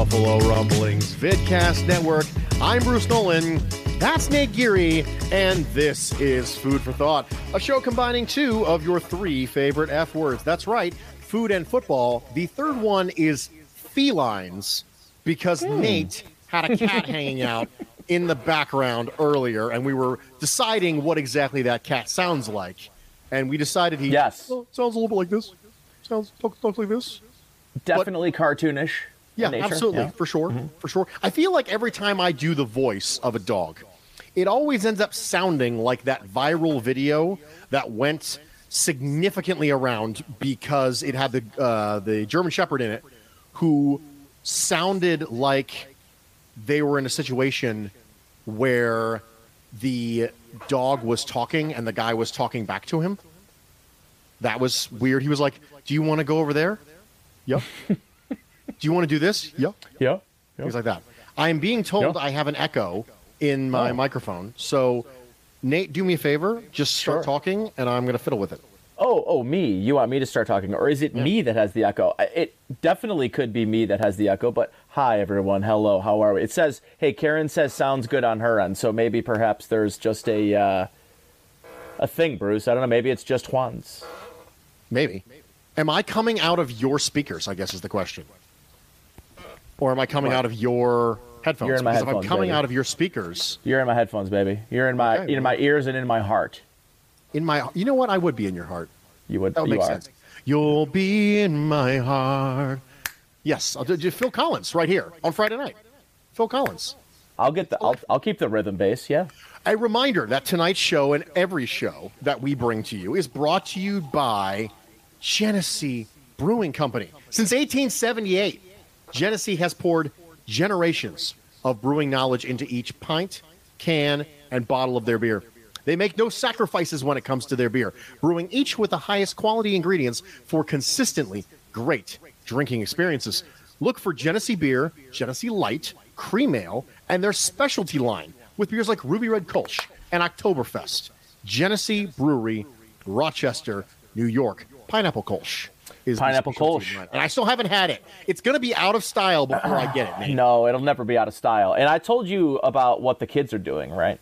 Buffalo Rumblings Vidcast Network. I'm Bruce Nolan. That's Nate Geary, and this is Food for Thought, a show combining two of your three favorite F words. That's right, food and football. The third one is felines, because hmm. Nate had a cat hanging out in the background earlier, and we were deciding what exactly that cat sounds like. And we decided he Yes. "Oh, sounds a little bit like this. Sounds talks, talks like this. Definitely cartoonish. Yeah, absolutely, Yeah. Mm-hmm. for sure, for sure. I feel like every time I do the voice of a dog, it always ends up sounding like that viral video that went significantly around because it had the uh, the German Shepherd in it, who sounded like they were in a situation where the dog was talking and the guy was talking back to him. That was weird. He was like, "Do you want to go over there?" Yep. do you want to do this? Yeah. Yeah. Things like that. I am being told Yeah. I have an echo in my Oh. microphone. So, Nate, do me a favor. Just start Sure. talking, and I'm going to fiddle with it. Oh, oh, me. You want me to start talking, or is it me that has the echo? It definitely could be me that has the echo. But hi, everyone. Hello. How are we? It says, "Hey, Karen says sounds good on her end." So maybe perhaps there's just a uh, a thing, Bruce. I don't know. Maybe it's just Juan's. Maybe. Am I coming out of your speakers? I guess is the question. Or am I coming out of your headphones? You're in my because if I'm coming baby. out of your speakers, You're in my headphones, baby. You're in my Okay, in my ears and in my heart. in my, you know what? I would be in your heart. You would. That would you make are. sense. You'll be in my heart. Yes, I'll do, do Phil Collins right here on Friday night. Phil Collins. I'll get the. I'll, I'll keep the rhythm bass. Yeah. A reminder that tonight's show and every show that we bring to you is brought to you by Genesee Brewing Company. Since 1878, Genesee has poured generations of brewing knowledge into each pint, can, and bottle of their beer. They make no sacrifices when it comes to their beer, brewing each with the highest quality ingredients for consistently great drinking experiences. Look for Genesee Beer, Genesee Light, Cream Ale, and their specialty line with beers like Ruby Red Kolsch and Oktoberfest. Genesee Brewery, Rochester, New York. Pineapple Kolsch is Pineapple Kolsch. And I still haven't had it. It's going to be out of style before I get it, Nate. No, it'll never be out of style. And I told you about what the kids are doing, right?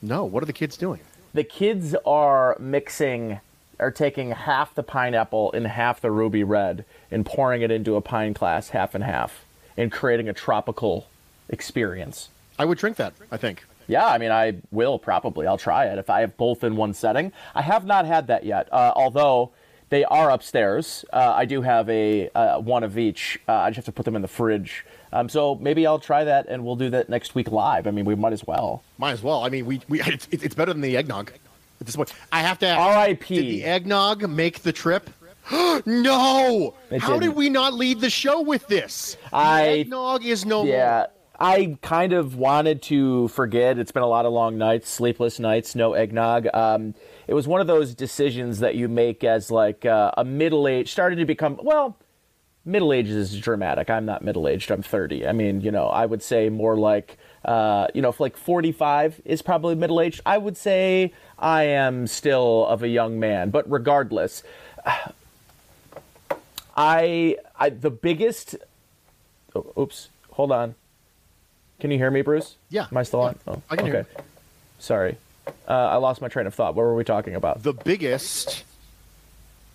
No, what are the kids doing? The kids are mixing, are taking half the pineapple and half the ruby red and pouring it into a pine glass, half and half, and creating a tropical experience. I would drink that, I think. Yeah, I mean, I will probably. I'll try it if I have both in one setting. I have not had that yet, uh, although they are upstairs. Uh, I do have a uh, one of each. Uh, I just have to put them in the fridge. Um, so maybe I'll try that, and we'll do that next week live. I mean, we might as well. Might as well. I mean, we, we it's, it's better than the eggnog at this point. I have to R.I.P.. Did the eggnog make the trip? no! It How did didn't. we not lead the show with this? The I- eggnog is no Yeah, more. I kind of wanted to forget. It's been a lot of long nights, sleepless nights, no eggnog. Um, it was one of those decisions that you make as like uh, a middle age, started to become well. Middle age is dramatic. I'm not middle aged. I'm 30. I mean, you know, I would say more like, uh, you know, if like 45 is probably middle aged. I would say I am still of a young man. But regardless, I, I the biggest. Oh, oops, hold on. Can you hear me, Bruce? Yeah. Am I still on? Oh, I can okay. hear you. Sorry, uh, I lost my train of thought. What were we talking about? The biggest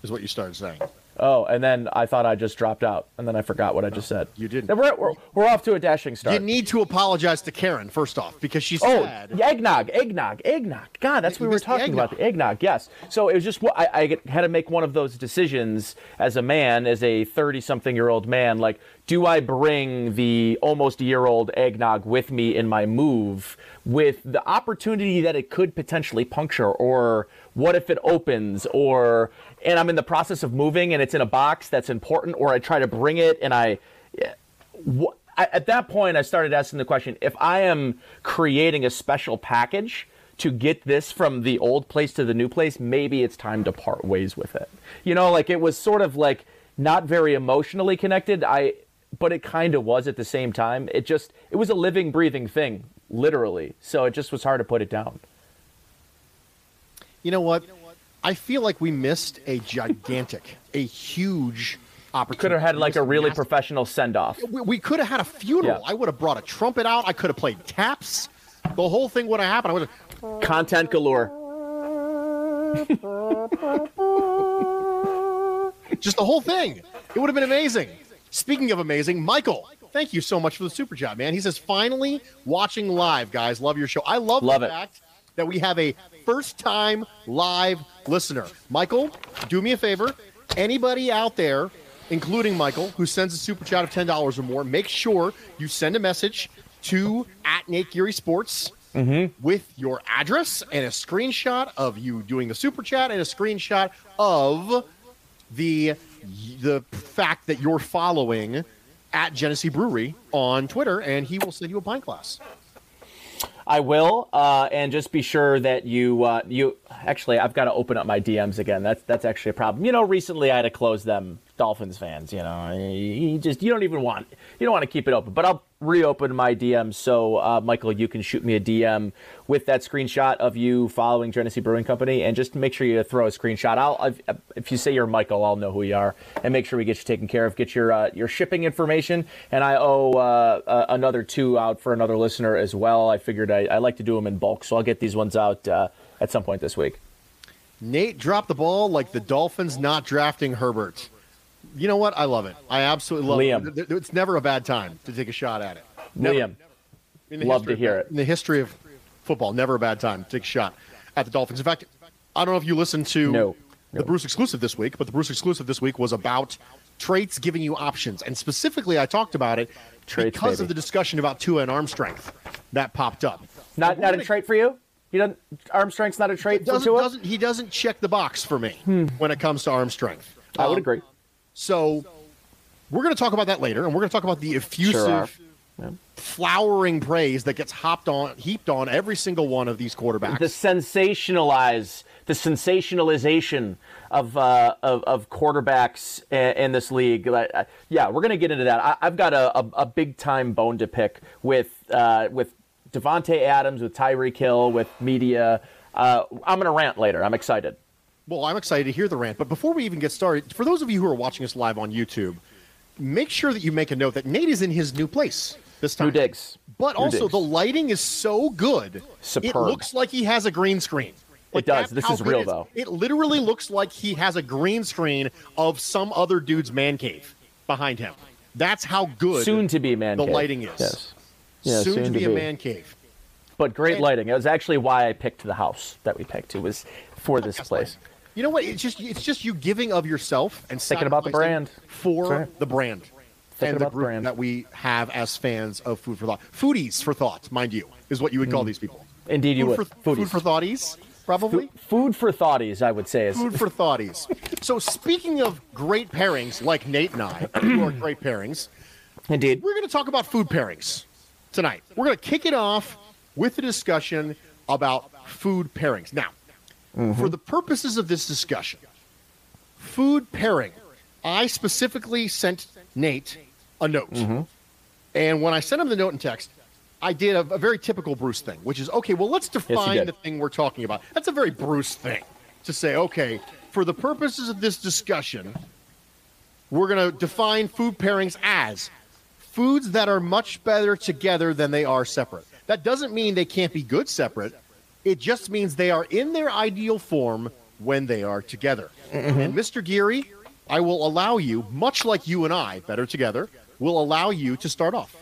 is what you started saying. Oh, and then I thought I just dropped out, and then I forgot what I just said. you didn't. We're, we're, we're off to a dashing start. You need to apologize to Karen first off because she Oh, said eggnog, eggnog, eggnog. God, that's what we were missed the talking about. The eggnog, yes. So it was just, I, I had to make one of those decisions as a man, as a 30 something year old man. Like, do I bring the almost year old eggnog with me in my move with the opportunity that it could potentially puncture? Or what if it opens? Or, and I'm in the process of moving and it's in a box that's important? Or I try to bring it and I, wh- I- at that point, I started asking the question: If I am creating a special package to get this from the old place to the new place, maybe it's time to part ways with it. You know, like it was sort of like not very emotionally connected. I, but it kind of was at the same time. It just, it was a living, breathing thing, literally. So it just was hard to put it down. You know what? I feel like we missed a gigantic, a huge opportunity. Could have had like a really massive- professional send off. We, we could have had a funeral. Yeah. I would have brought a trumpet out. I could have played taps. The whole thing would have happened. I would have. Content galore. Just the whole thing. It would have been amazing. Speaking of amazing, Michael, thank you so much for the super job, man. He says, finally watching live, guys. Love your show. I love, Love the it. fact that we have a first time live listener. Michael, do me a favor. Anybody out there, including Michael, who sends a super chat of $10 or more, make sure you send a message to at Nate Geary Sports mm-hmm. with your address and a screenshot of you doing the super chat and a screenshot of the the fact that you're following at Genesee Brewery on Twitter, and he will send you a pint glass. I will, uh, and just be sure that you uh, you actually I've got to open up my DMs again. That's that's actually a problem. You know, recently I had to close them. Dolphins fans, you know, you just you don't even want you don't want to keep it open. But I'll reopen my DMs so uh, Michael, you can shoot me a DM with that screenshot of you following Genesee Brewing Company, and just make sure you throw a screenshot. I'll if, if you say you're Michael, I'll know who you are, and make sure we get you taken care of. Get your uh, your shipping information, and I owe uh, uh, another two out for another listener as well. I figured I, I like to do them in bulk, so I'll get these ones out uh, at some point this week. Nate dropped the ball like the Dolphins not drafting Herbert. You know what? I love it. I absolutely love Liam. it. It's never a bad time to take a shot at it. Never. Liam, Love to hear of, it. In the history of football, never a bad time to take a shot at the Dolphins. In fact, I don't know if you listened to No. the Bruce exclusive this week, but the Bruce exclusive this week was about traits giving you options, and specifically, I talked about it Traits, because baby. of the discussion about Tua and arm strength that popped up. not We're not a trait for you. You doesn't arm strength's not a trait Doesn't, Tua. doesn't he doesn't check the box for me when it comes to arm strength. I would Um, agree. So we're going to talk about that later, and we're going to talk about the effusive, Sure. Yeah. flowering praise that gets hopped on, heaped on every single one of these quarterbacks. the sensationalize the sensationalization of uh, of, of quarterbacks in, in this league. Uh, yeah, we're gonna get into that. I, I've got a, a, a big time bone to pick with uh, with Davante Adams, with Tyreek Hill, with media. Uh, I'm gonna rant later. I'm excited. Well, I'm excited to hear the rant, but before we even get started, for those of you who are watching us live on YouTube, make sure that you make a note that Nate is in his new place this time. New digs. But New also, digs. the lighting is so good. Superb. It looks like he has a green screen. Like, does. This is real, it though. It literally looks like he has a green screen of some other dude's man cave behind him. That's how good Soon to be man. the cave. lighting is. Yes. Yeah, soon, to be, a man cave. But great And- lighting. It was actually why I picked the house that we picked. It was for this place. You know what? It's just it's just you giving of yourself and Thinking about the brand. for right. the brand Thinking and the group brand. that we have as fans of food for thought. Foodies for thought, mind you, is what you would call these people. Indeed, Mm. you food would. For, food for thoughties, probably. Food for thoughties, I would say. Is food for thoughties. So speaking of great pairings, like Nate and I, who are great pairings, indeed. we're going to talk about food pairings tonight. We're going to kick it off with a discussion about food pairings. Now, mm-hmm. for the purposes of this discussion, food pairing, I specifically sent Nate a note. Mm-hmm. And when I sent him the note and text, I did a, a very typical Bruce thing, which is okay, well, let's define did. the thing we're talking about. That's a very Bruce thing to say, okay, for the purposes of this discussion, we're going to define food pairings as foods that are much better together than they are separate. That doesn't mean they can't be good separate. It just means they are in their ideal form when they are together. And Mr. Geary, I will allow you, much like you and I, better together, will allow you to start off.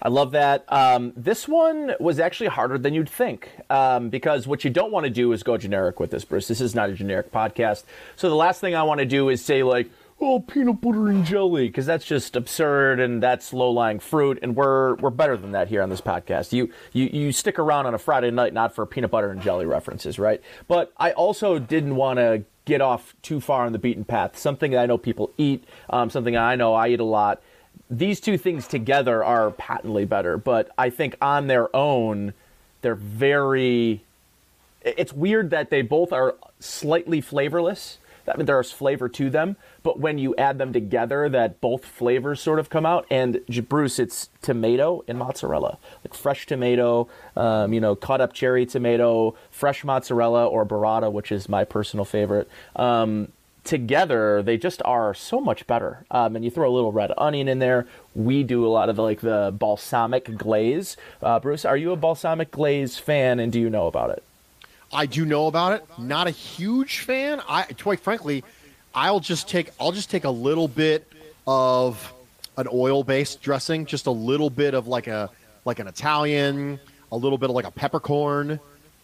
I love that. Um, this one was actually harder than you'd think um, because what you don't want to do is go generic with this, Bruce. This is not a generic podcast. So the last thing I want to do is say, like, oh, peanut butter and jelly, because that's just absurd and that's low lying fruit. And we're, we're better than that here on this podcast. You, you, you stick around on a Friday night not for peanut butter and jelly references, right? But I also didn't want to get off too far on the beaten path. Something that I know people eat, um, something I know I eat a lot these two things together are patently better, but I think on their own, they're very. It's weird that they both are slightly flavorless. I mean, there's flavor to them, but when you add them together, that both flavors sort of come out. And Bruce, it's tomato and mozzarella, like fresh tomato, um, you know, cut up cherry tomato, fresh mozzarella or burrata, which is my personal favorite. Um, together they just are so much better. Um, and you throw a little red onion in there. We do a lot of the, like the balsamic glaze. Uh, bruce are you a balsamic glaze fan? And do you know about it I do know about it. Not a huge fan. I quite frankly, I'll just take I'll just take a little bit of an oil-based dressing, just a little bit of like a like an Italian, a little bit of like a peppercorn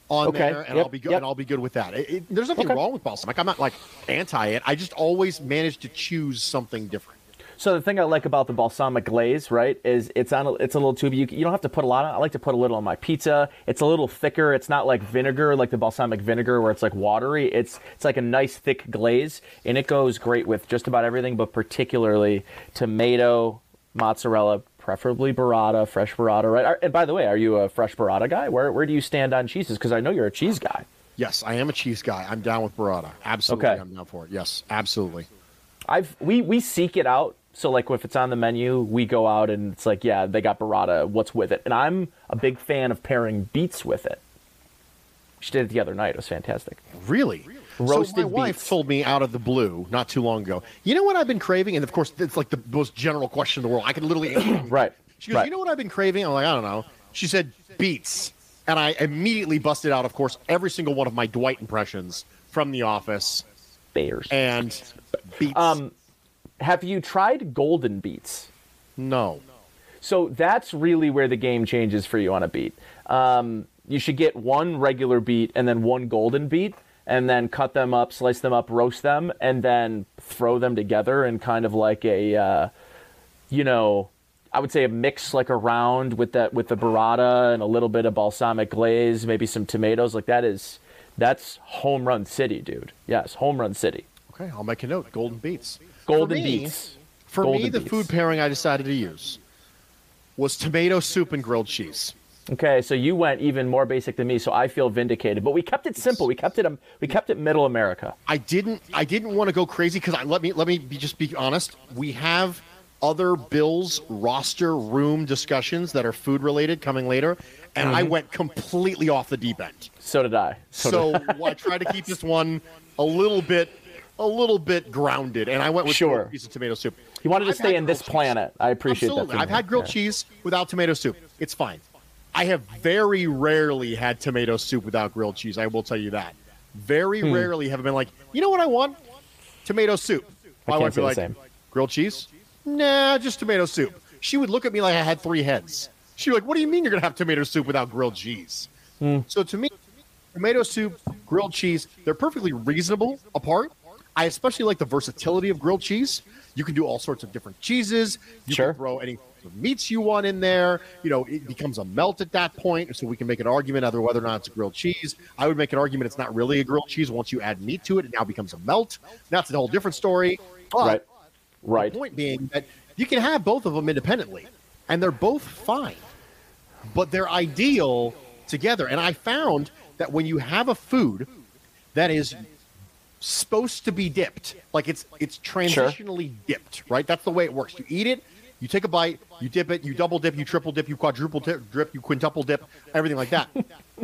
on Okay. there, and Yep. I'll be good. Yep. And I'll be good with that. It, it- there's nothing Okay. wrong with balsamic. I'm not like anti it. I just always manage to choose something different. So the thing i like about the balsamic glaze right is it's on a, it's a little tube you, you don't have to put a lot on i like to put a little on my pizza it's a little thicker it's not like vinegar like the balsamic vinegar where it's like watery it's it's like a nice thick glaze and it goes great with just about everything but particularly tomato mozzarella preferably burrata fresh burrata right and by the way are you a fresh burrata guy where, where do you stand on cheeses because i know you're a cheese guy Yes, I am a cheese guy. I'm down with burrata. Absolutely, Okay. I'm down for it. Yes, absolutely. I've we we seek it out. So like if it's on the menu, we go out and it's like, yeah, they got burrata. What's with it? And I'm a big fan of pairing beets with it. She did it the other night. It was fantastic. Really? Roasted so Roasted my wife beets. told me out of the blue not too long ago. You know what I've been craving? And of course, it's like the most general question in the world. I can literally. Right. She goes, right. "You know what I've been craving?" I'm like, "I don't know." She said, "Beets," and I immediately busted out, of course, every single one of my Dwight impressions from The Office Bears. and beets. Um, have you tried golden beets? no. So that's really where the game changes for you on a beet. Um, you should get one regular beet and then one golden beet, and then cut them up, slice them up, roast them, and then throw them together in kind of like a, uh, you know, I would say a mix like around with that with the burrata and a little bit of balsamic glaze, maybe some tomatoes. Like that is that's home run city, dude. Yes, home run city. Okay, I'll make a note. Golden beets. Golden for me, beets. For me, the food pairing I decided to use was tomato soup and grilled cheese. Okay, so you went even more basic than me, so I feel vindicated. But we kept it simple. We kept it. Um, we kept it middle America. I didn't I didn't want to go crazy because I let me let me be, just be honest. We have other Bills roster room discussions that are food related coming later, and I went completely off the deep end. So did I. So I tried to keep this one a little bit a little bit grounded, and I went with Sure. piece of tomato soup. you wanted to I've stay in this cheese. planet. I appreciate Absolutely. that. I've had grilled Yeah. cheese without tomato soup. It's fine. I have very rarely had tomato soup without grilled cheese. I will tell you that. Very Hmm. rarely have I been like, you know what I want? Tomato soup. I My wife would be the like, same. grilled cheese? Nah, just tomato soup. She would look at me like I had three heads. She'd be like, what do you mean you're going to have tomato soup without grilled cheese? Hmm. So to me, tomato soup, grilled cheese, they're perfectly reasonable apart. I especially like the versatility of grilled cheese. You can do all sorts of different cheeses. You Sure. can throw any meats you want in there. You know, it becomes a melt at that point, so we can make an argument either whether or not it's a grilled cheese. I would make an argument it's not really a grilled cheese. Once you add meat to it, it now becomes a melt. That's a whole different story. But Right. Right. the point being that you can have both of them independently. and they're both fine, but they're ideal together. And I found that when you have a food that is supposed to be dipped, like it's it's transitionally dipped, right? That's the way it works. You eat it, you take a bite, you dip it, you double dip, you triple dip, you quadruple dip, drip, you quintuple dip, everything like that.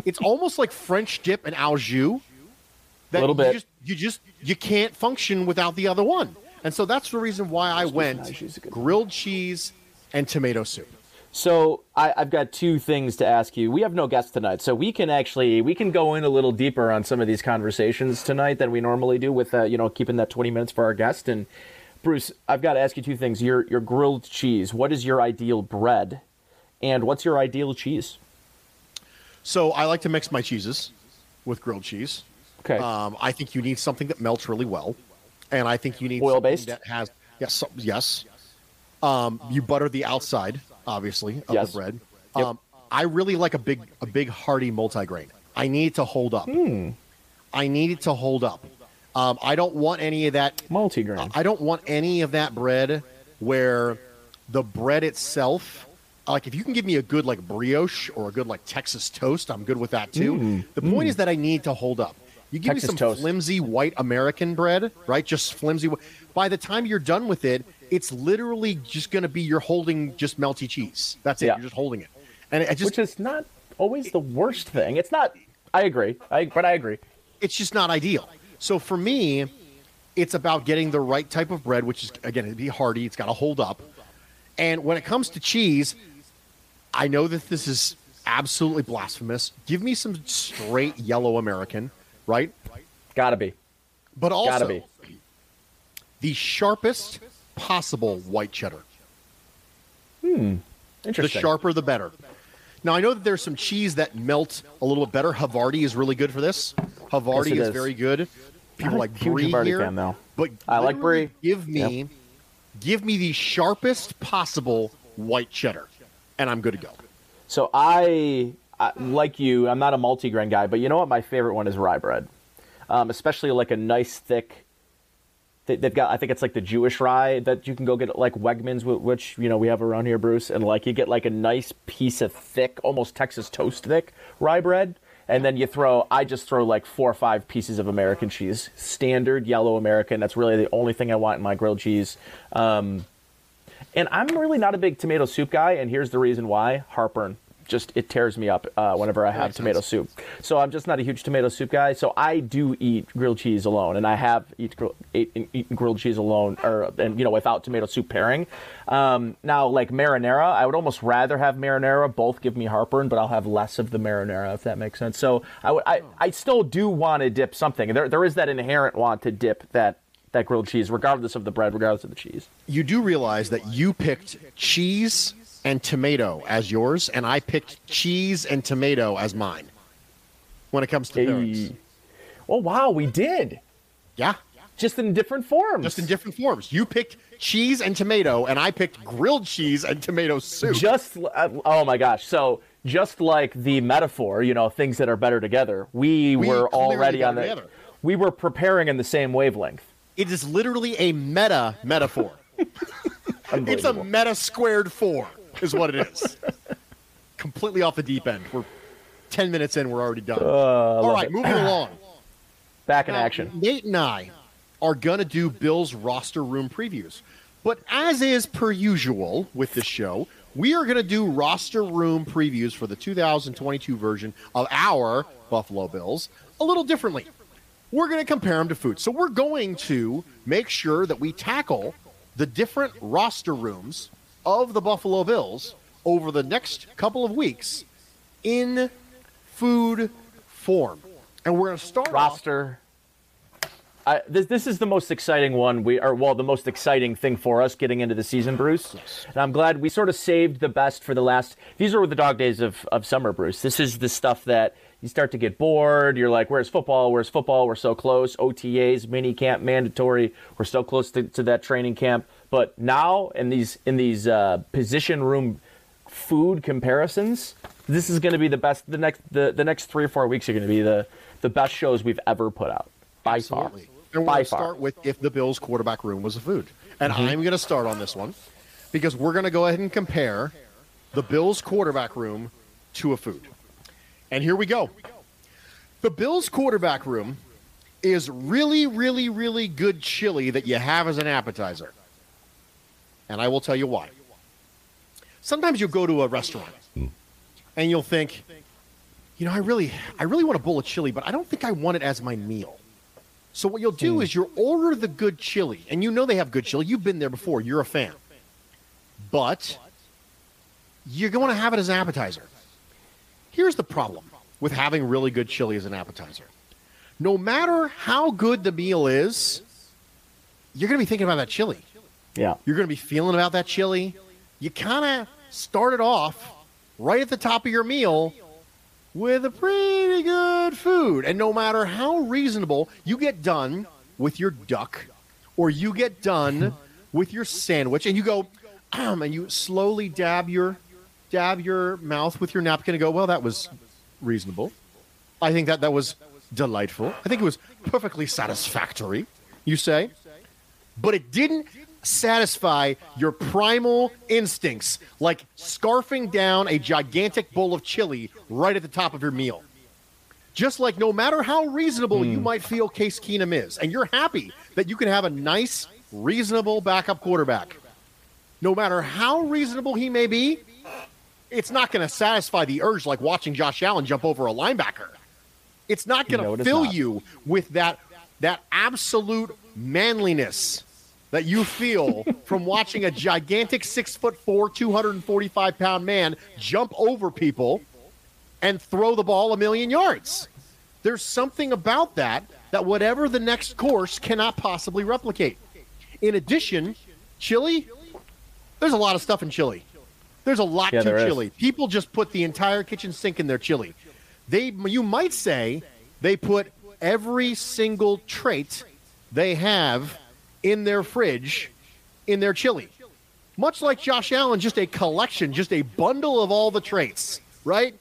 it's almost like French dip and au jus. That Little bit. You just, you just you can't function without the other one. And so that's the reason why I went au jus is good. grilled cheese and tomato soup. So I, I've got two things to ask you. We have no guests tonight, so we can actually we can go in a little deeper on some of these conversations tonight than we normally do with uh, you know keeping that twenty minutes for our guest. And Bruce, I've got to ask you two things. Your your grilled cheese. What is your ideal bread, and what's your ideal cheese? So I like to mix my cheeses with grilled cheese. Okay. Um, I think you need something that melts really well, and I think you need Oil-based? that has yes, yes. Um, you butter the outside, obviously, of Yes. the bread. Yep. Um, I really like a big, a big hearty multigrain. I need it to hold up. Hmm. I need it to hold up. Um, I don't want any of that Multigrain. I don't want any of that bread where the bread itself, like if you can give me a good like brioche or a good like Texas toast, I'm good with that too. the point is that I need to hold up. You give Mm, Texas me some toast. flimsy white American bread, right? Just flimsy. By the time you're done with it, it's literally just going to be you're holding just melty cheese. That's it. Yeah. You're just holding it, and it just which is not always the worst thing. It's not. I agree. I but I agree. it's just not ideal. So for me, it's about getting the right type of bread, which is again it'd be hearty. It's got to hold up. And when it comes to cheese, I know that this is absolutely blasphemous. Give me some straight yellow American, right? Gotta be. But also Gotta be. the sharpest possible white cheddar. Hmm. Interesting. The sharper, the better. Now I know that there's some cheese that melt a little bit better. Havarti is really good for this. Havarti Yes, is, is. very good. People like brie Havarti here, fan, though. but I like brie. Give me, give me the sharpest possible white cheddar, and I'm good to go. So I, I, like you, I'm not a multigrain guy, but you know what? My favorite one is rye bread, um, especially like a nice thick. They- They've got, I think it's like the Jewish rye that you can go get like Wegmans, which you know we have around here, Bruce, and like you get like a nice piece of thick, almost Texas toast thick rye bread, and then you throw. I just throw like four or five pieces of American cheese, standard yellow American. That's really the only thing I want in my grilled cheese. Um, and I'm really not a big tomato soup guy, and here's the reason why: heartburn. Just it tears me up uh, whenever I have tomato sense. soup. So I'm just not a huge tomato soup guy. So I do eat grilled cheese alone, and I have eat, grill, eat, eaten grilled cheese alone, or and you know without tomato soup pairing. Um, now, like marinara, I would almost rather have marinara. Both give me heartburn, but I'll have less of the marinara if that makes sense. So I would, I, I still do want to dip something. There, there is that inherent want to dip that that grilled cheese, regardless of the bread, regardless of the cheese. You do realize that you picked cheese and tomato as yours, and I picked cheese and tomato as mine. When it comes to Hey. Oh wow, we did. yeah, Just in different forms. just in different forms. You picked cheese and tomato, and I picked grilled cheese and tomato soup. Just uh, oh my gosh. So just like the metaphor, you know, things that are better together. We, We were already on the. together. We were preparing in the same wavelength. It is literally a meta metaphor. it's a meta squared four, is what it is. Completely off the deep end. We're 10 minutes in, we're already done. Uh, All right, it. moving along. Back in Now, action. Nate and I are going to do Bill's roster room previews. But as is per usual with this show, we are going to do roster room previews for the 2022 version of our Buffalo Bills a little differently. We're going to compare them to food. So we're going to make sure that we tackle the different roster rooms of the Buffalo Bills over the next couple of weeks in food form. And we're going to start Roster. I, this, this is the most exciting one we are well the most exciting thing for us getting into the season bruce. And i'm glad we sort of saved the best for the last these are the dog days of, of summer bruce. This is the stuff that you start to get bored. You're like where's football? Where's football? We're so close. OTAs mini camp mandatory. We're so close to, to that training camp but now in these in these uh, position room food comparisons this is going to be the best the next the, the next three or four weeks are going to be the the best shows we've ever put out by Absolutely. far And we're by going to far start with if the Bills quarterback room was a food. And Mm-hmm. I'm going to start on this one because we're going to go ahead and compare the Bills quarterback room to a food. And here we go. The Bills quarterback room is really, really, really good chili that you have as an appetizer. And I will tell you why. Sometimes you'll go to a restaurant and you'll think, you know, I really, I really want a bowl of chili, but I don't think I want it as my meal. So what you'll do hmm. is you'll order the good chili, and you know they have good chili. You've been there before. You're a fan, but you're going to have it as an appetizer. Here's the problem with having really good chili as an appetizer. No matter how good the meal is, you're going to be thinking about that chili. Yeah. You're going to be feeling about that chili. You kind of started off right at the top of your meal with a pretty good food. And no matter how reasonable you get done with your duck or you get done with your sandwich and you go, um, and you slowly dab your dab your mouth with your napkin and go, well, that was reasonable. I think that that was delightful. I think it was perfectly satisfactory, you say. But it didn't satisfy your primal instincts, like scarfing down a gigantic bowl of chili right at the top of your meal. Just like no matter how reasonable you might feel Case Keenum is, and you're happy that you can have a nice, reasonable backup quarterback, no matter how reasonable he may be, it's not going to satisfy the urge like watching Josh Allen jump over a linebacker. It's not going to fill you with that that absolute manliness that you feel from watching a gigantic six foot four, 245 pound man jump over people and throw the ball a million yards. There's something about that that whatever the next course cannot possibly replicate. In addition, chili, there's a lot of stuff in chili. There's a lot Yeah, to there is. chili. People just put the entire kitchen sink in their chili. They, you might say, they put every single trait they have in their fridge in their chili. Much like Josh Allen, just a collection, just a bundle of all the traits, right?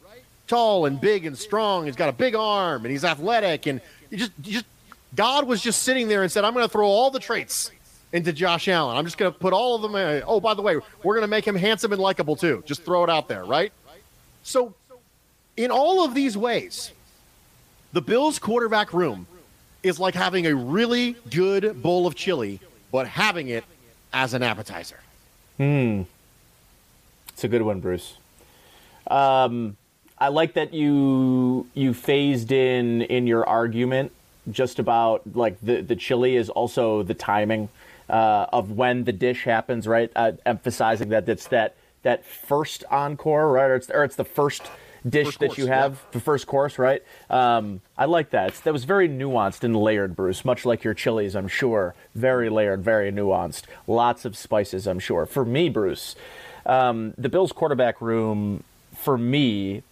Tall and big and strong. He's got a big arm and he's athletic and just, just God was just sitting there and said, "I'm going to throw all the traits into Josh Allen. I'm just going to put all of them. In. Oh, by the way, we're going to make him handsome and likable too. Just throw it out there, right?" So, in all of these ways, the Bills quarterback room is like having a really good bowl of chili, but having it as an appetizer. Hmm. It's a good one, Bruce. Um, I like that you you phased in in your argument just about like the the chili is also the timing uh, of when the dish happens, right? Uh, emphasizing that it's that that first encore, right? Or it's or it's the first dish First that course, you yeah. have, the first course, right? Um, I like that. It's, that was very nuanced and layered, Bruce. Much like your chilies, I'm sure. Very layered, very nuanced. Lots of spices, I'm sure. For me, Bruce, um, the Bills quarterback room, for me,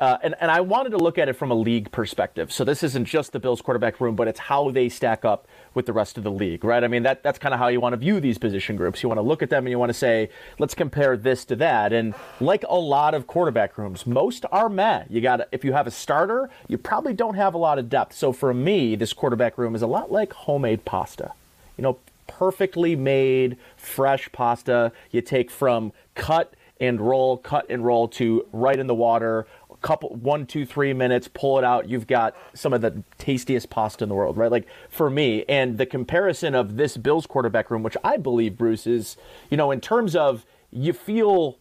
uh, and, and I wanted to look at it from a league perspective. So this isn't just the Bills quarterback room, but it's how they stack up with the rest of the league, right? I mean, that, that's kind of how you want to view these position groups. You want to look at them and you want to say, let's compare this to that. And like a lot of quarterback rooms, most are meh. You got if you have a starter, you probably don't have a lot of depth. So for me, this quarterback room is a lot like homemade pasta. You know, perfectly made, fresh pasta you take from cut and roll, cut and roll to right in the water. Couple, one, two, three minutes, pull it out. You've got some of the tastiest pasta in the world, right? Like for me, and the comparison of this Bills quarterback room, which I believe, Bruce, is, you know, in terms of you feel,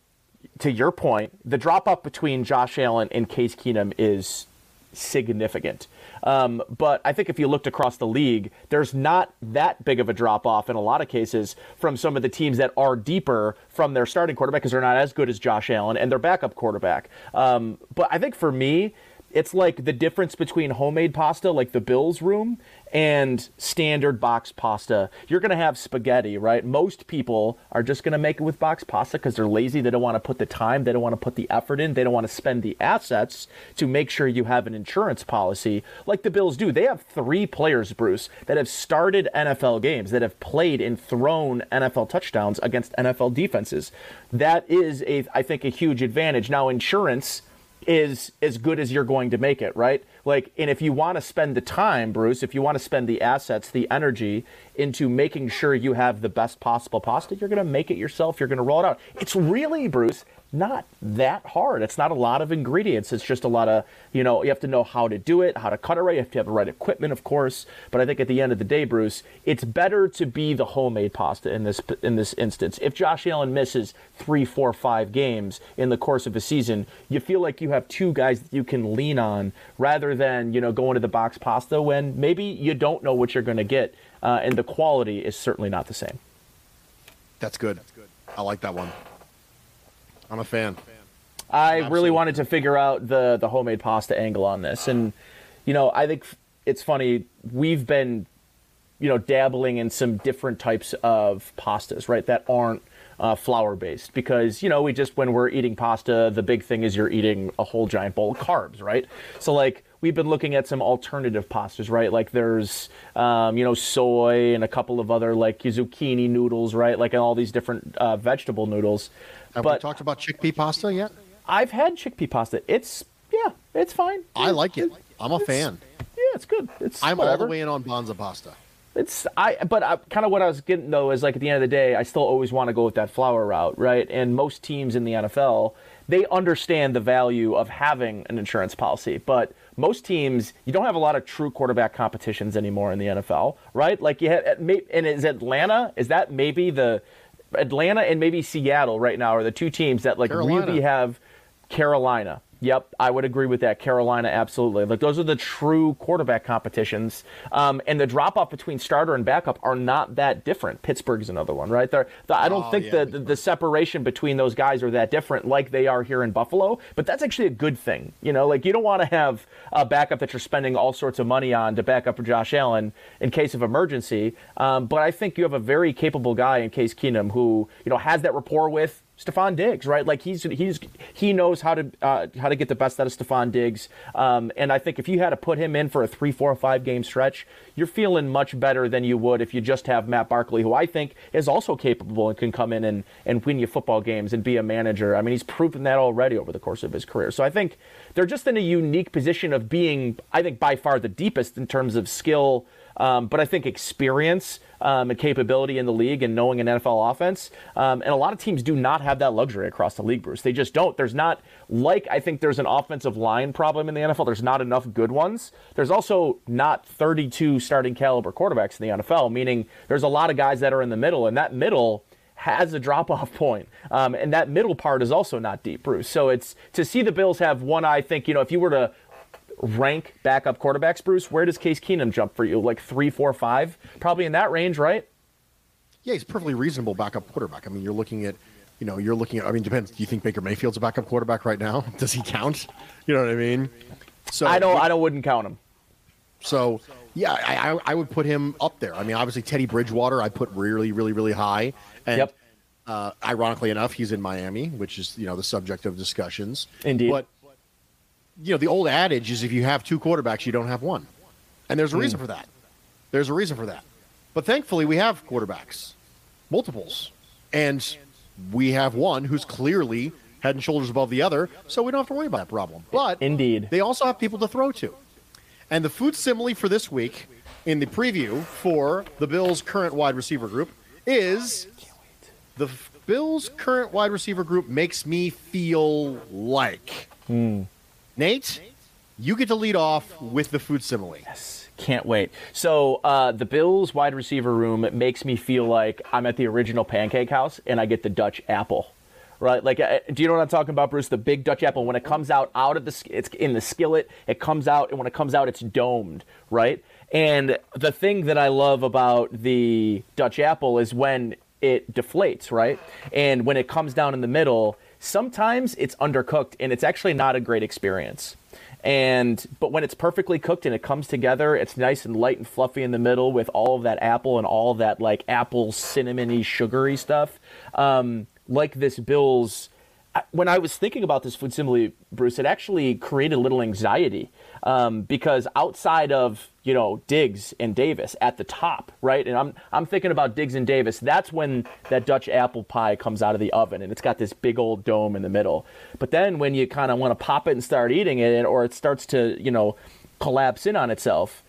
to your point, the drop off between Josh Allen and Case Keenum is significant. Um, but I think if you looked across the league, there's not that big of a drop off in a lot of cases from some of the teams that are deeper from their starting quarterback because they're not as good as Josh Allen and their backup quarterback. Um, but I think for me, it's like the difference between homemade pasta, like the Bills room, and standard box pasta. You're going to have spaghetti, right? Most people are just going to make it with box pasta because they're lazy. They don't want to put the time, they don't want to put the effort in, they don't want to spend the assets to make sure you have an insurance policy like the Bills do. They have three players, Bruce, that have started NFL games, that have played and thrown NFL touchdowns against NFL defenses. That is, a, I think, a huge advantage. Now, insurance is as good as you're going to make it, right? Like, and if you want to spend the time, Bruce, if you want to spend the assets, the energy into making sure you have the best possible pasta, you're going to make it yourself. You're going to roll it out. It's really, Bruce, not that hard. It's not a lot of ingredients. It's just a lot of, you know, you have to know how to do it, how to cut it right. You have to have the right equipment, of course. But I think at the end of the day, Bruce, it's better to be the homemade pasta in this in this instance. If Josh Allen misses three, four, five games in the course of a season, you feel like you have two guys that you can lean on rather than you know going to the box pasta when maybe you don't know what you're going to get, uh, and the quality is certainly not the same. That's good. That's good. I like that one. I'm a fan. I really wanted to figure out the the homemade pasta angle on this, and you know, I think it's funny. We've been, you know, dabbling in some different types of pastas, right? That aren't uh, flour based because you know we just when we're eating pasta, the big thing is you're eating a whole giant bowl of carbs, right? So like we've been looking at some alternative pastas, right? Like there's, um, you know, soy and a couple of other like zucchini noodles, right? Like all these different uh, vegetable noodles. Have but we talked about chickpea pasta yet? I've had chickpea pasta. It's yeah, it's fine. I like it. I'm a fan. Yeah, it's good. It's I'm all the way in on Banza pasta. It's I, but I, kind of what I was getting though is like at the end of the day, I still always want to go with that flour route, right? And most teams in the NFL, they understand the value of having an insurance policy, but most teams, you don't have a lot of true quarterback competitions anymore in the NFL, right? Like you had, and is Atlanta? Is that maybe the Atlanta and maybe Seattle right now are the two teams that like Carolina. really have Carolina. Yep, I would agree with that. Carolina, absolutely. Like those are the true quarterback competitions, um, and the drop off between starter and backup are not that different. Pittsburgh's another one, right? There, the, I don't Oh, think yeah, the, the the separation between those guys are that different, like they are here in Buffalo. But that's actually a good thing, you know. Like you don't want to have a backup that you're spending all sorts of money on to back up for Josh Allen in case of emergency. Um, but I think you have a very capable guy in Case Keenum who you know has that rapport with Stefon Diggs, right? Like he's he's he knows how to uh, how to get the best out of Stefon Diggs, um, and I think if you had to put him in for a three, four, five game stretch, you're feeling much better than you would if you just have Matt Barkley, who I think is also capable and can come in and and win you football games and be a manager. I mean, he's proven that already over the course of his career. So I think they're just in a unique position of being, I think, by far the deepest in terms of skill. Um, but I think experience um, and capability in the league and knowing an NFL offense. Um, and a lot of teams do not have that luxury across the league, Bruce. They just don't. There's not, like, I think there's an offensive line problem in the NFL. There's not enough good ones. There's also not 32 starting caliber quarterbacks in the NFL, meaning there's a lot of guys that are in the middle, and that middle has a drop off point. Um, and that middle part is also not deep, Bruce. So it's to see the Bills have one, I think, you know, if you were to rank backup quarterbacks, Bruce, where does Case Keenum jump for you? Like three, four, five? Probably in that range, right? Yeah, he's a perfectly reasonable backup quarterback. I mean, you're looking at, you know, you're looking at. I mean, depends. Do you think Baker Mayfield's a backup quarterback right now? Does he count? You know what I mean? So I don't. I don't. Wouldn't count him. So yeah, I, I, I would put him up there. I mean, obviously Teddy Bridgewater, I put really, really, really high. And Yep. uh, ironically enough, he's in Miami, which is you know the subject of discussions. Indeed. But you know, the old adage is if you have two quarterbacks, you don't have one, and there's a reason hmm. for that. There's a reason for that. But thankfully, we have quarterbacks, multiples, and we have one who's clearly head and shoulders above the other, so we don't have to worry about that problem. But Indeed. they also have people to throw to. And the food simile for this week in the preview for the Bills' current wide receiver group is the Bills' current wide receiver group makes me feel like. Hmm. Nate, you get to lead off with the food simile. Yes, Can't wait. So uh, the Bills wide receiver room makes me feel like I'm at the original Pancake House and I get the Dutch apple. Right, like, uh, do you know what I'm talking about, Bruce? The big Dutch apple. When it comes out out of the, it's in the skillet. It comes out, and when it comes out, it's domed. Right, and the thing that I love about the Dutch apple is when it deflates. Right, and when it comes down in the middle, sometimes it's undercooked, and it's actually not a great experience. And but when it's perfectly cooked and it comes together it's nice and light and fluffy in the middle with all of that apple and all that like apple cinnamony sugary stuff um, like this bill's when i was thinking about this food simile bruce it actually created a little anxiety um, because outside of you know diggs and davis at the top right? And i'm i'm thinking about diggs and davis. That's when that dutch apple pie comes out of the oven and it's got this big old dome in the middle. But then when you kind of want to pop it and start eating it or it starts to you know collapse in on itself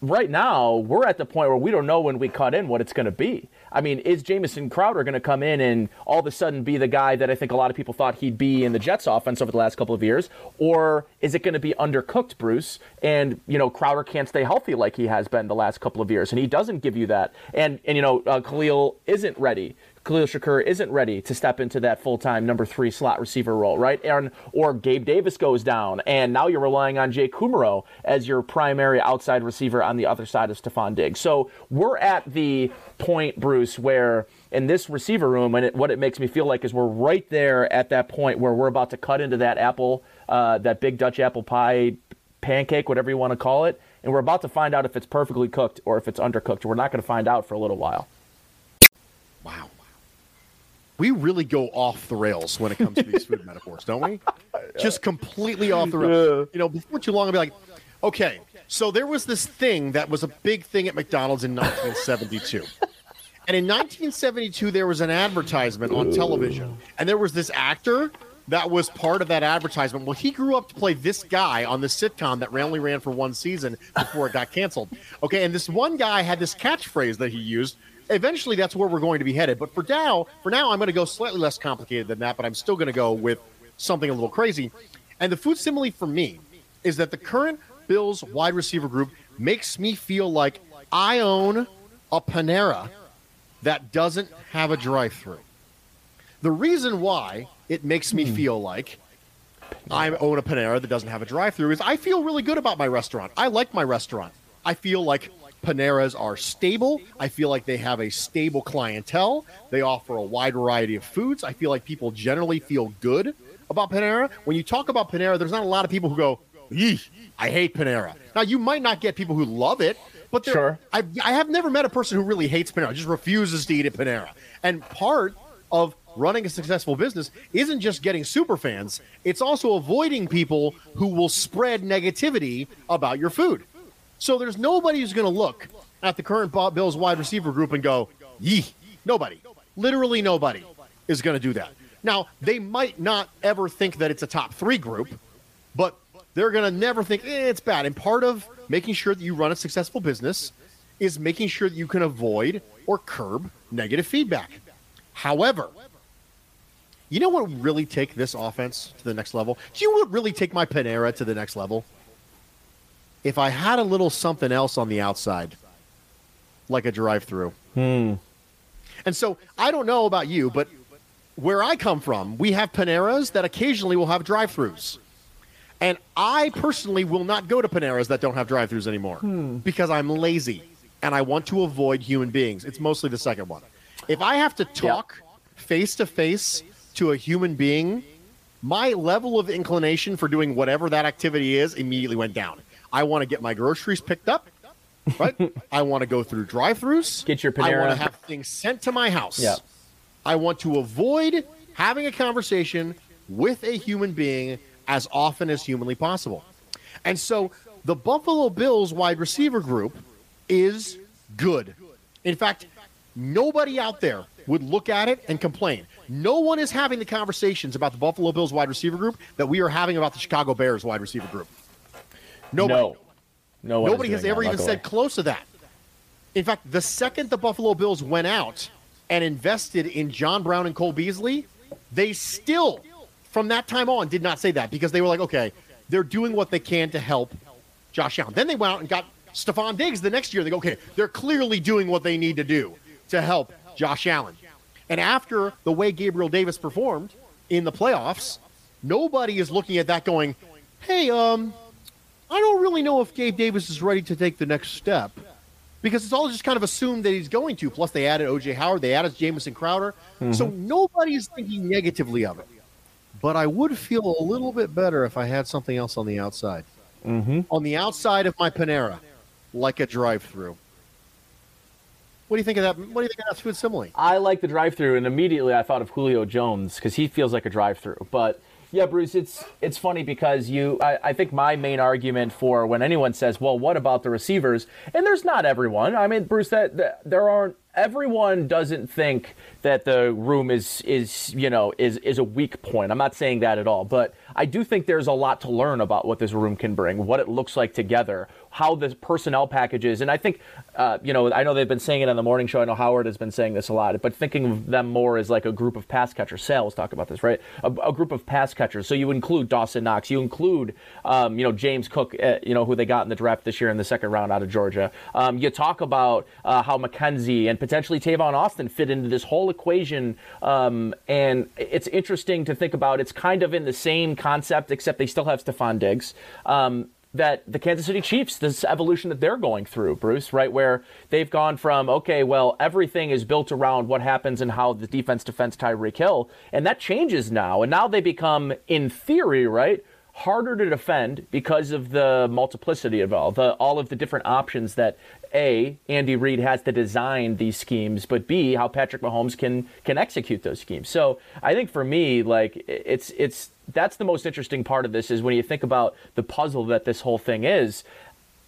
right now we're at the point where we don't know when we cut in what it's going to be. I mean, is Jamison Crowder going to come in and all of a sudden be the guy that I think a lot of people thought he'd be in the Jets offense over the last couple of years? Or is it going to be undercooked, Bruce? And, you know, Crowder can't stay healthy like he has been the last couple of years, and he doesn't give you that. And, and you know, uh, Khalil isn't ready. Khalil Shakir isn't ready to step into that full time number three slot receiver role, right? And, or Gabe Davis goes down, and now you're relying on Jake Kumerow as your primary outside receiver on the other side of Stefon Diggs. So we're at the point, Bruce, where in this receiver room, and it, what it makes me feel like is we're right there at that point where we're about to cut into that apple, uh, that big Dutch apple pie pancake, whatever you want to call it, and we're about to find out if it's perfectly cooked or if it's undercooked. We're not going to find out for a little while. Wow we really go off the rails when it comes to these food metaphors, don't we? Just completely off the rails. Yeah. You know, before too long, I'll be like, okay, so there was this thing that was a big thing at McDonald's in 1972. and in 1972, there was an advertisement on television, and there was this actor that was part of that advertisement. Well, he grew up to play this guy on this sitcom that only ran for one season before it got canceled. Okay, and this one guy had this catchphrase that he used eventually that's where we're going to be headed. But for now, for now, I'm going to go slightly less complicated than that, but I'm still going to go with something a little crazy. And the food simile for me is that the current Bills wide receiver group makes me feel like I own a Panera that doesn't have a drive-through. The reason why it makes me hmm. feel like I own a Panera that doesn't have a drive-through is I feel really good about my restaurant. I like my restaurant. I feel like Paneras are stable. I feel like they have a stable clientele. They offer a wide variety of foods. I feel like people generally feel good about Panera. When you talk about Panera, there's not a lot of people who go, Yeesh, I hate Panera. Now, you might not get people who love it, but sure. I, I have never met a person who really hates Panera, just refuses to eat at Panera. And part of running a successful business isn't just getting super fans, it's also avoiding people who will spread negativity about your food. So there's nobody who's going to look at the current Bills wide receiver group and go, yee. Nobody. Literally nobody is going to do that. Now, they might not ever think that it's a top three group, but they're going to never think eh, it's bad. And part of making sure that you run a successful business is making sure that you can avoid or curb negative feedback. However, you know what would really take this offense to the next level? Do you know what really take my Panera to the next level? If I had a little something else on the outside, like a drive through. Hmm. And so I don't know about you, but where I come from, we have Paneras that occasionally will have drive throughs. And I personally will not go to Paneras that don't have drive throughs anymore hmm. because I'm lazy and I want to avoid human beings. It's mostly the second one. If I have to talk face to face to a human being, my level of inclination for doing whatever that activity is immediately went down. I want to get my groceries picked up. Right? I want to go through drive-throughs. Get your Panera. I want to have things sent to my house. Yeah. I want to avoid having a conversation with a human being as often as humanly possible. And so the Buffalo Bills wide receiver group is good. In fact, nobody out there would look at it and complain. No one is having the conversations about the Buffalo Bills wide receiver group that we are having about the Chicago Bears wide receiver group. Nobody. No. No Nobody has ever even said close to that. In fact, the second the Buffalo Bills went out and invested in John Brown and Cole Beasley, they still, from that time on, did not say that because they were like, okay, they're doing what they can to help Josh Allen. Then they went out and got Stefon Diggs the next year. They go, okay, they're clearly doing what they need to do to help Josh Allen. And after the way Gabriel Davis performed in the playoffs, nobody is looking at that going, hey, um, I don't really know if Gabe Davis is ready to take the next step because it's all just kind of assumed that he's going to. Plus, they added OJ Howard, they added Jamison Crowder. Mm-hmm. So nobody's thinking negatively of it. But I would feel a little bit better if I had something else on the outside. Mm-hmm. On the outside of my Panera, like a drive through. What do you think of that? What do you think of that food simile? I like the drive through, and immediately I thought of Julio Jones because he feels like a drive through. But yeah, Bruce, it's it's funny because you I, I, think my main argument for when anyone says, "Well, what about the receivers?" and there's not everyone. I mean, Bruce, that, that there aren't everyone doesn't think that the room is is you know is is a weak point. I'm not saying that at all, but I do think there's a lot to learn about what this room can bring, what it looks like together, how the personnel packages, and I think, uh, you know, I know they've been saying it on the morning show. I know Howard has been saying this a lot, but thinking of them more as like a group of pass catchers. Sales talk about this, right? A, a group of pass catchers. So you include Dawson Knox, you include, um, you know, James Cook, uh, you know, who they got in the draft this year in the second round out of Georgia. Um, you talk about uh, how McKenzie and potentially Tavon Austin fit into this whole equation, um, and it's interesting to think about. It's kind of in the same concept, except they still have Stefon Diggs. Um, that the Kansas City Chiefs, this evolution that they're going through, Bruce, right? Where they've gone from, okay, well, everything is built around what happens and how the defense defends Tyreek Hill. And that changes now. And now they become, in theory, right? Harder to defend because of the multiplicity of all the all of the different options that a Andy Reid has to design these schemes, but B how Patrick Mahomes can can execute those schemes. So I think for me, like it's it's that's the most interesting part of this is when you think about the puzzle that this whole thing is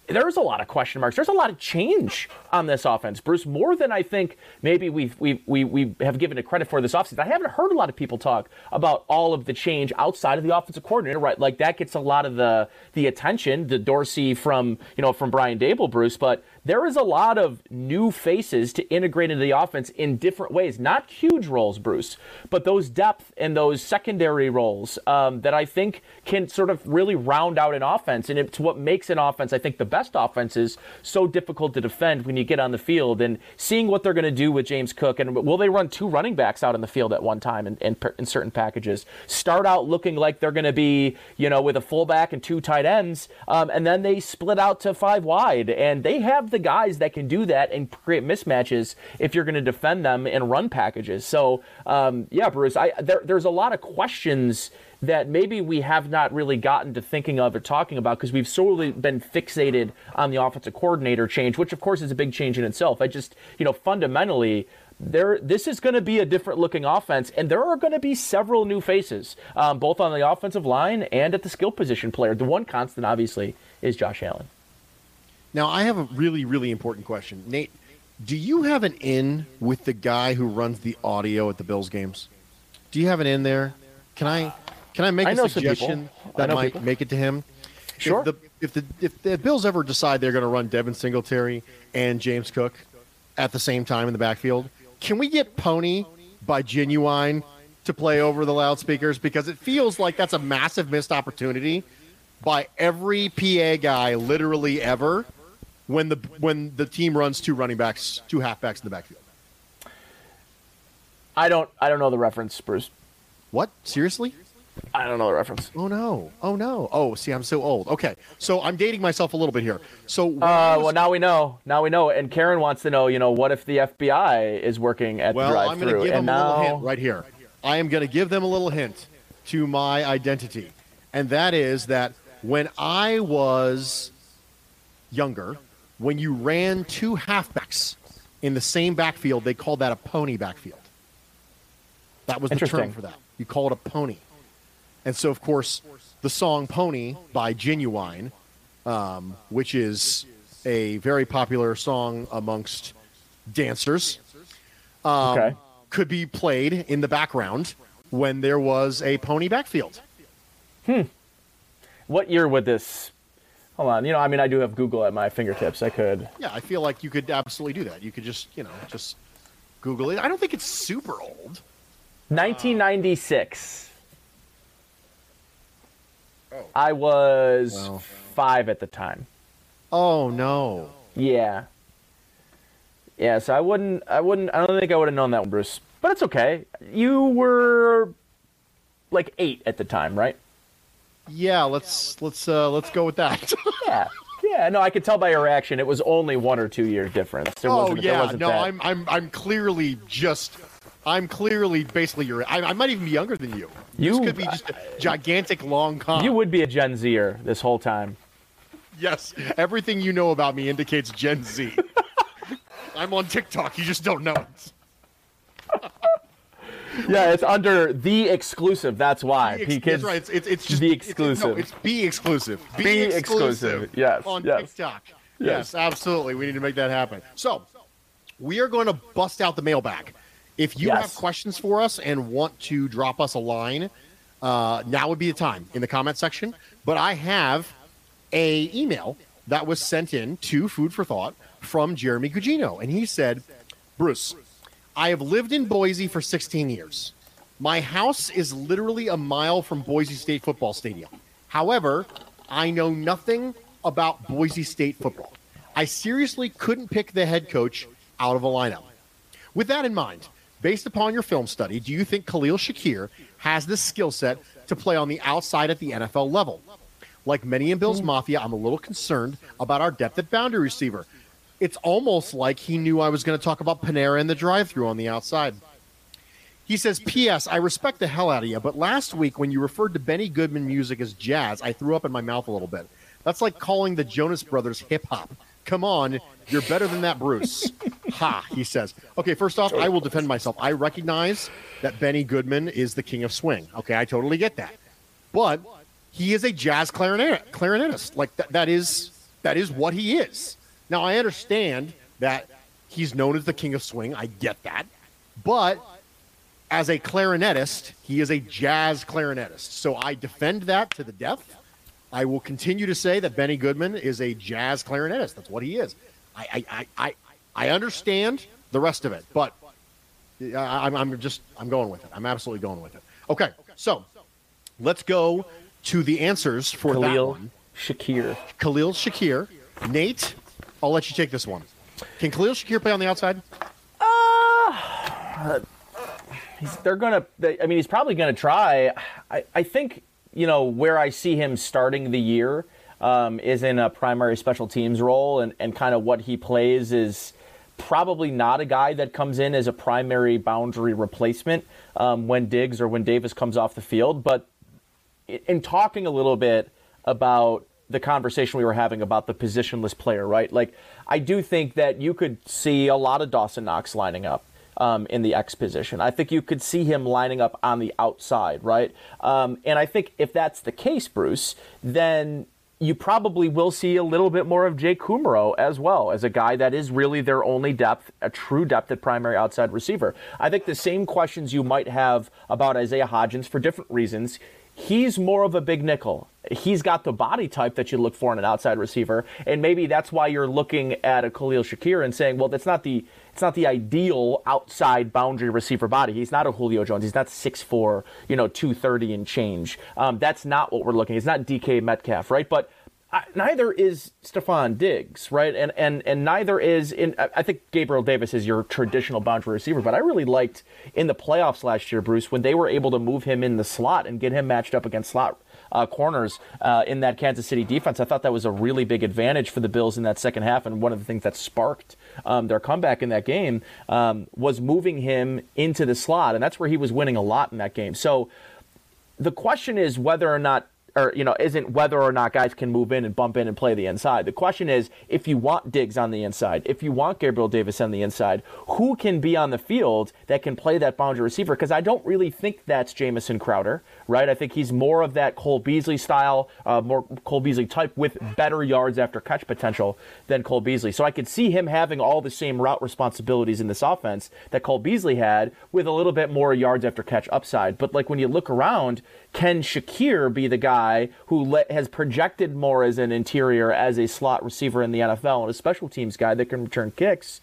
there's a lot of question marks. There's a lot of change on this offense, Bruce, more than I think maybe we've, we we, we have given it credit for this offseason. I haven't heard a lot of people talk about all of the change outside of the offensive coordinator, right? Like that gets a lot of the the attention, the Dorsey from, you know, from Brian Daboll, Bruce, but there is a lot of new faces to integrate into the offense in different ways. Not huge roles, Bruce, but those depth and those secondary roles um, that I think can sort of really round out an offense. And it's what makes an offense, I think, the best offenses so difficult to defend when you get on the field. And seeing what they're going to do with James Cook, and will they run two running backs out on the field at one time in, in, in certain packages? Start out looking like they're going to be, you know, with a fullback and two tight ends, um, and then they split out to five wide. And they have the guys that can do that and create mismatches if you're going to defend them in run packages. So, um, yeah, Bruce, I, there, there's a lot of questions that maybe we have not really gotten to thinking of or talking about because we've solely been fixated on the offensive coordinator change, which of course is a big change in itself. I just, you know, fundamentally, there this is going to be a different looking offense and there are going to be several new faces um, both on the offensive line and at the skill position player the one constant obviously is josh allen now, I have a really, really important question. Nate, do you have an in with the guy who runs the audio at the Bills games? Do you have an in there? Can I can I make I a suggestion that might people. make it to him? Sure. If the, if the if the Bills ever decide they're going to run Devin Singletary and James Cook at the same time in the backfield, can we get Pony by Ginuwine to play over the loudspeakers because it feels like that's a massive missed opportunity by every PA guy literally ever when the when the team runs two running backs, two halfbacks in the backfield. i don't i don't know the reference bruce What? Seriously? i don't know the reference Oh no! Oh no! Oh, see, I'm so old. Okay, so I'm dating myself a little bit here. So, Uh, was- well, now we know. Now we know. And Karen wants to know, you know, what if the FBI is working at well, the I'm going to give and them a little hint right here. I am going to give them a little hint to my identity, and that is that when I was younger, when you ran two halfbacks in the same backfield, they called that a pony backfield. That was the term for that. You call it a pony. And so, of course, the song Pony by Ginuwine, um, which is a very popular song amongst dancers, um, Okay. could be played in the background when there was a pony backfield. Hmm. What year would this? Hold on. You know, I mean, I do have Google at my fingertips. I could. Yeah, I feel like you could absolutely do that. You could just, you know, just Google it. I don't think it's super old. 1996. Oh. I was Wow. five at the time. Oh no. Yeah. Yeah, so I wouldn't, I wouldn't, I don't think I would have known that one, Bruce. But it's okay. You were like eight at the time, right? Yeah, let's let's uh, let's go with that. Yeah. Yeah, no, I could tell by your reaction it was only one or two years difference. There oh yeah, no, that. I'm I'm I'm clearly just I'm clearly basically your. I, I might even be younger than you. You- this could be just a gigantic long con. You would be a Gen Zer this whole time. Yes, everything you know about me indicates Gen Z. I'm on TikTok. You just don't know it. Yeah, it's under the exclusive. That's why. Be ex- that's right. It's, it's, it's just the it's- it's- no, exclusive. It's, be exclusive. Be, Be exclusive. exclusive. Yes, On yes. TikTok. Yes. Yes. absolutely. We need to make that happen. So we are going to bust out the mailbag. If you Yes. have questions for us and want to drop us a line, uh, now would be the time in the comment section. But I have a email that was sent in to Food for Thought from Jeremy Gugino, and he said, "Bruce, I have lived in Boise for 16 years. My house is literally a mile from Boise State Football Stadium. However, I know nothing about Boise State football. I seriously couldn't pick the head coach out of a lineup. With that in mind, based upon your film study, do you think Khalil Shakir has the skill set to play on the outside at the NFL level? Like many in Bills hmm. Mafia, I'm a little concerned about our depth at boundary receiver. It's almost like he knew I was going to talk about Panera and the drive through on the outside. He says, P.S. I respect the hell out of you, but last week when you referred to Benny Goodman music as jazz, I threw up in my mouth a little bit. That's like calling the Jonas Brothers hip hop. Come on, you're better than that, Bruce. ha, he says. Okay, first off, I will defend myself. I recognize that Benny Goodman is the king of swing. Okay, I totally get that. But he is a jazz clarinet, clarinetist. Like that, that is that is what he is. Now I understand that he's known as the king of swing. I get that. But as a clarinetist, he is a jazz clarinetist. So I defend that to the death. I will continue to say that Benny Goodman is a jazz clarinetist. That's what he is. I I, I, I understand the rest of it, but I'm, I'm just I'm going with it. I'm absolutely going with it. Okay, so let's go to the answers for Khalil that one. Shakir. Khalil Shakir, Nate. I'll let you take this one. Can Khalil Shakir play on the outside? He's, they're gonna. They, I mean, he's probably gonna try. I, I think you know where I see him starting the year um, is in a primary special teams role, and and kind of what he plays is probably not a guy that comes in as a primary boundary replacement um, when Diggs or when Davis comes off the field. But in talking a little bit about the conversation we were having about the positionless player, right? Like, I do think that you could see a lot of Dawson Knox lining up. Um, in the X position, I think you could see him lining up on the outside, right? Um, and I think if that's the case, Bruce, then you probably will see a little bit more of Jake Kumerow as well as a guy that is really their only depth, a true depth at primary outside receiver. I think the same questions you might have about Isaiah Hodgins for different reasons. He's more of a big nickel. He's got the body type that you look for in an outside receiver, and maybe that's why you're looking at a Khalil Shakir and saying, "Well, that's not the it's not the ideal outside boundary receiver body. He's not a Julio Jones. He's not 6'4", you know, 230 and change. Um, that's not what we're looking. He's not DK Metcalf, right? But I, neither is Stefon Diggs, right? And and and neither is in. I think Gabriel Davis is your traditional boundary receiver, but I really liked in the playoffs last year, Bruce, when they were able to move him in the slot and get him matched up against slot uh, corners uh, in that Kansas City defense. I thought that was a really big advantage for the Bills in that second half, and one of the things that sparked um, their comeback in that game um, was moving him into the slot, and that's where he was winning a lot in that game. So the question is whether or not or you know isn't whether or not guys can move in and bump in and play the inside. The question is if you want Diggs on the inside, if you want Gabriel Davis on the inside, who can be on the field that can play that boundary receiver? Because I don't really think that's Jamison Crowder, right? I think he's more of that Cole Beasley style, uh, more Cole Beasley type with better yards after catch potential than Cole Beasley. So I could see him having all the same route responsibilities in this offense that Cole Beasley had with a little bit more yards after catch upside. But like when you look around, can Shakir be the guy who le- has projected more as an interior, as a slot receiver in the NFL, and a special teams guy that can return kicks?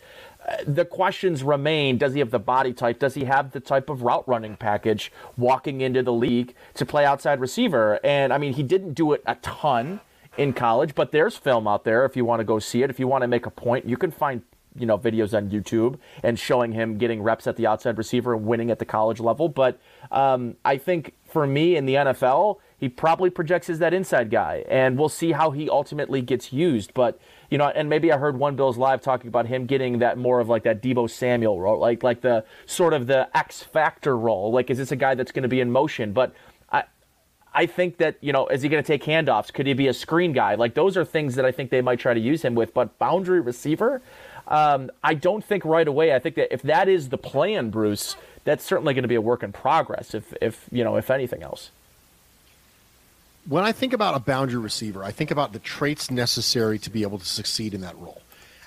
Uh, the questions remain does he have the body type? Does he have the type of route running package walking into the league to play outside receiver? And I mean, he didn't do it a ton in college, but there's film out there if you want to go see it. If you want to make a point, you can find you know videos on YouTube and showing him getting reps at the outside receiver and winning at the college level. But um, I think for me in the NFL, he probably projects as that inside guy, and we'll see how he ultimately gets used. But you know, and maybe I heard one Bills live talking about him getting that more of like that Deebo Samuel role, like like the sort of the X factor role. Like, is this a guy that's going to be in motion? But I, I think that you know, is he going to take handoffs? Could he be a screen guy? Like, those are things that I think they might try to use him with. But boundary receiver, um, I don't think right away. I think that if that is the plan, Bruce, that's certainly going to be a work in progress. If if you know, if anything else. When I think about a boundary receiver, I think about the traits necessary to be able to succeed in that role.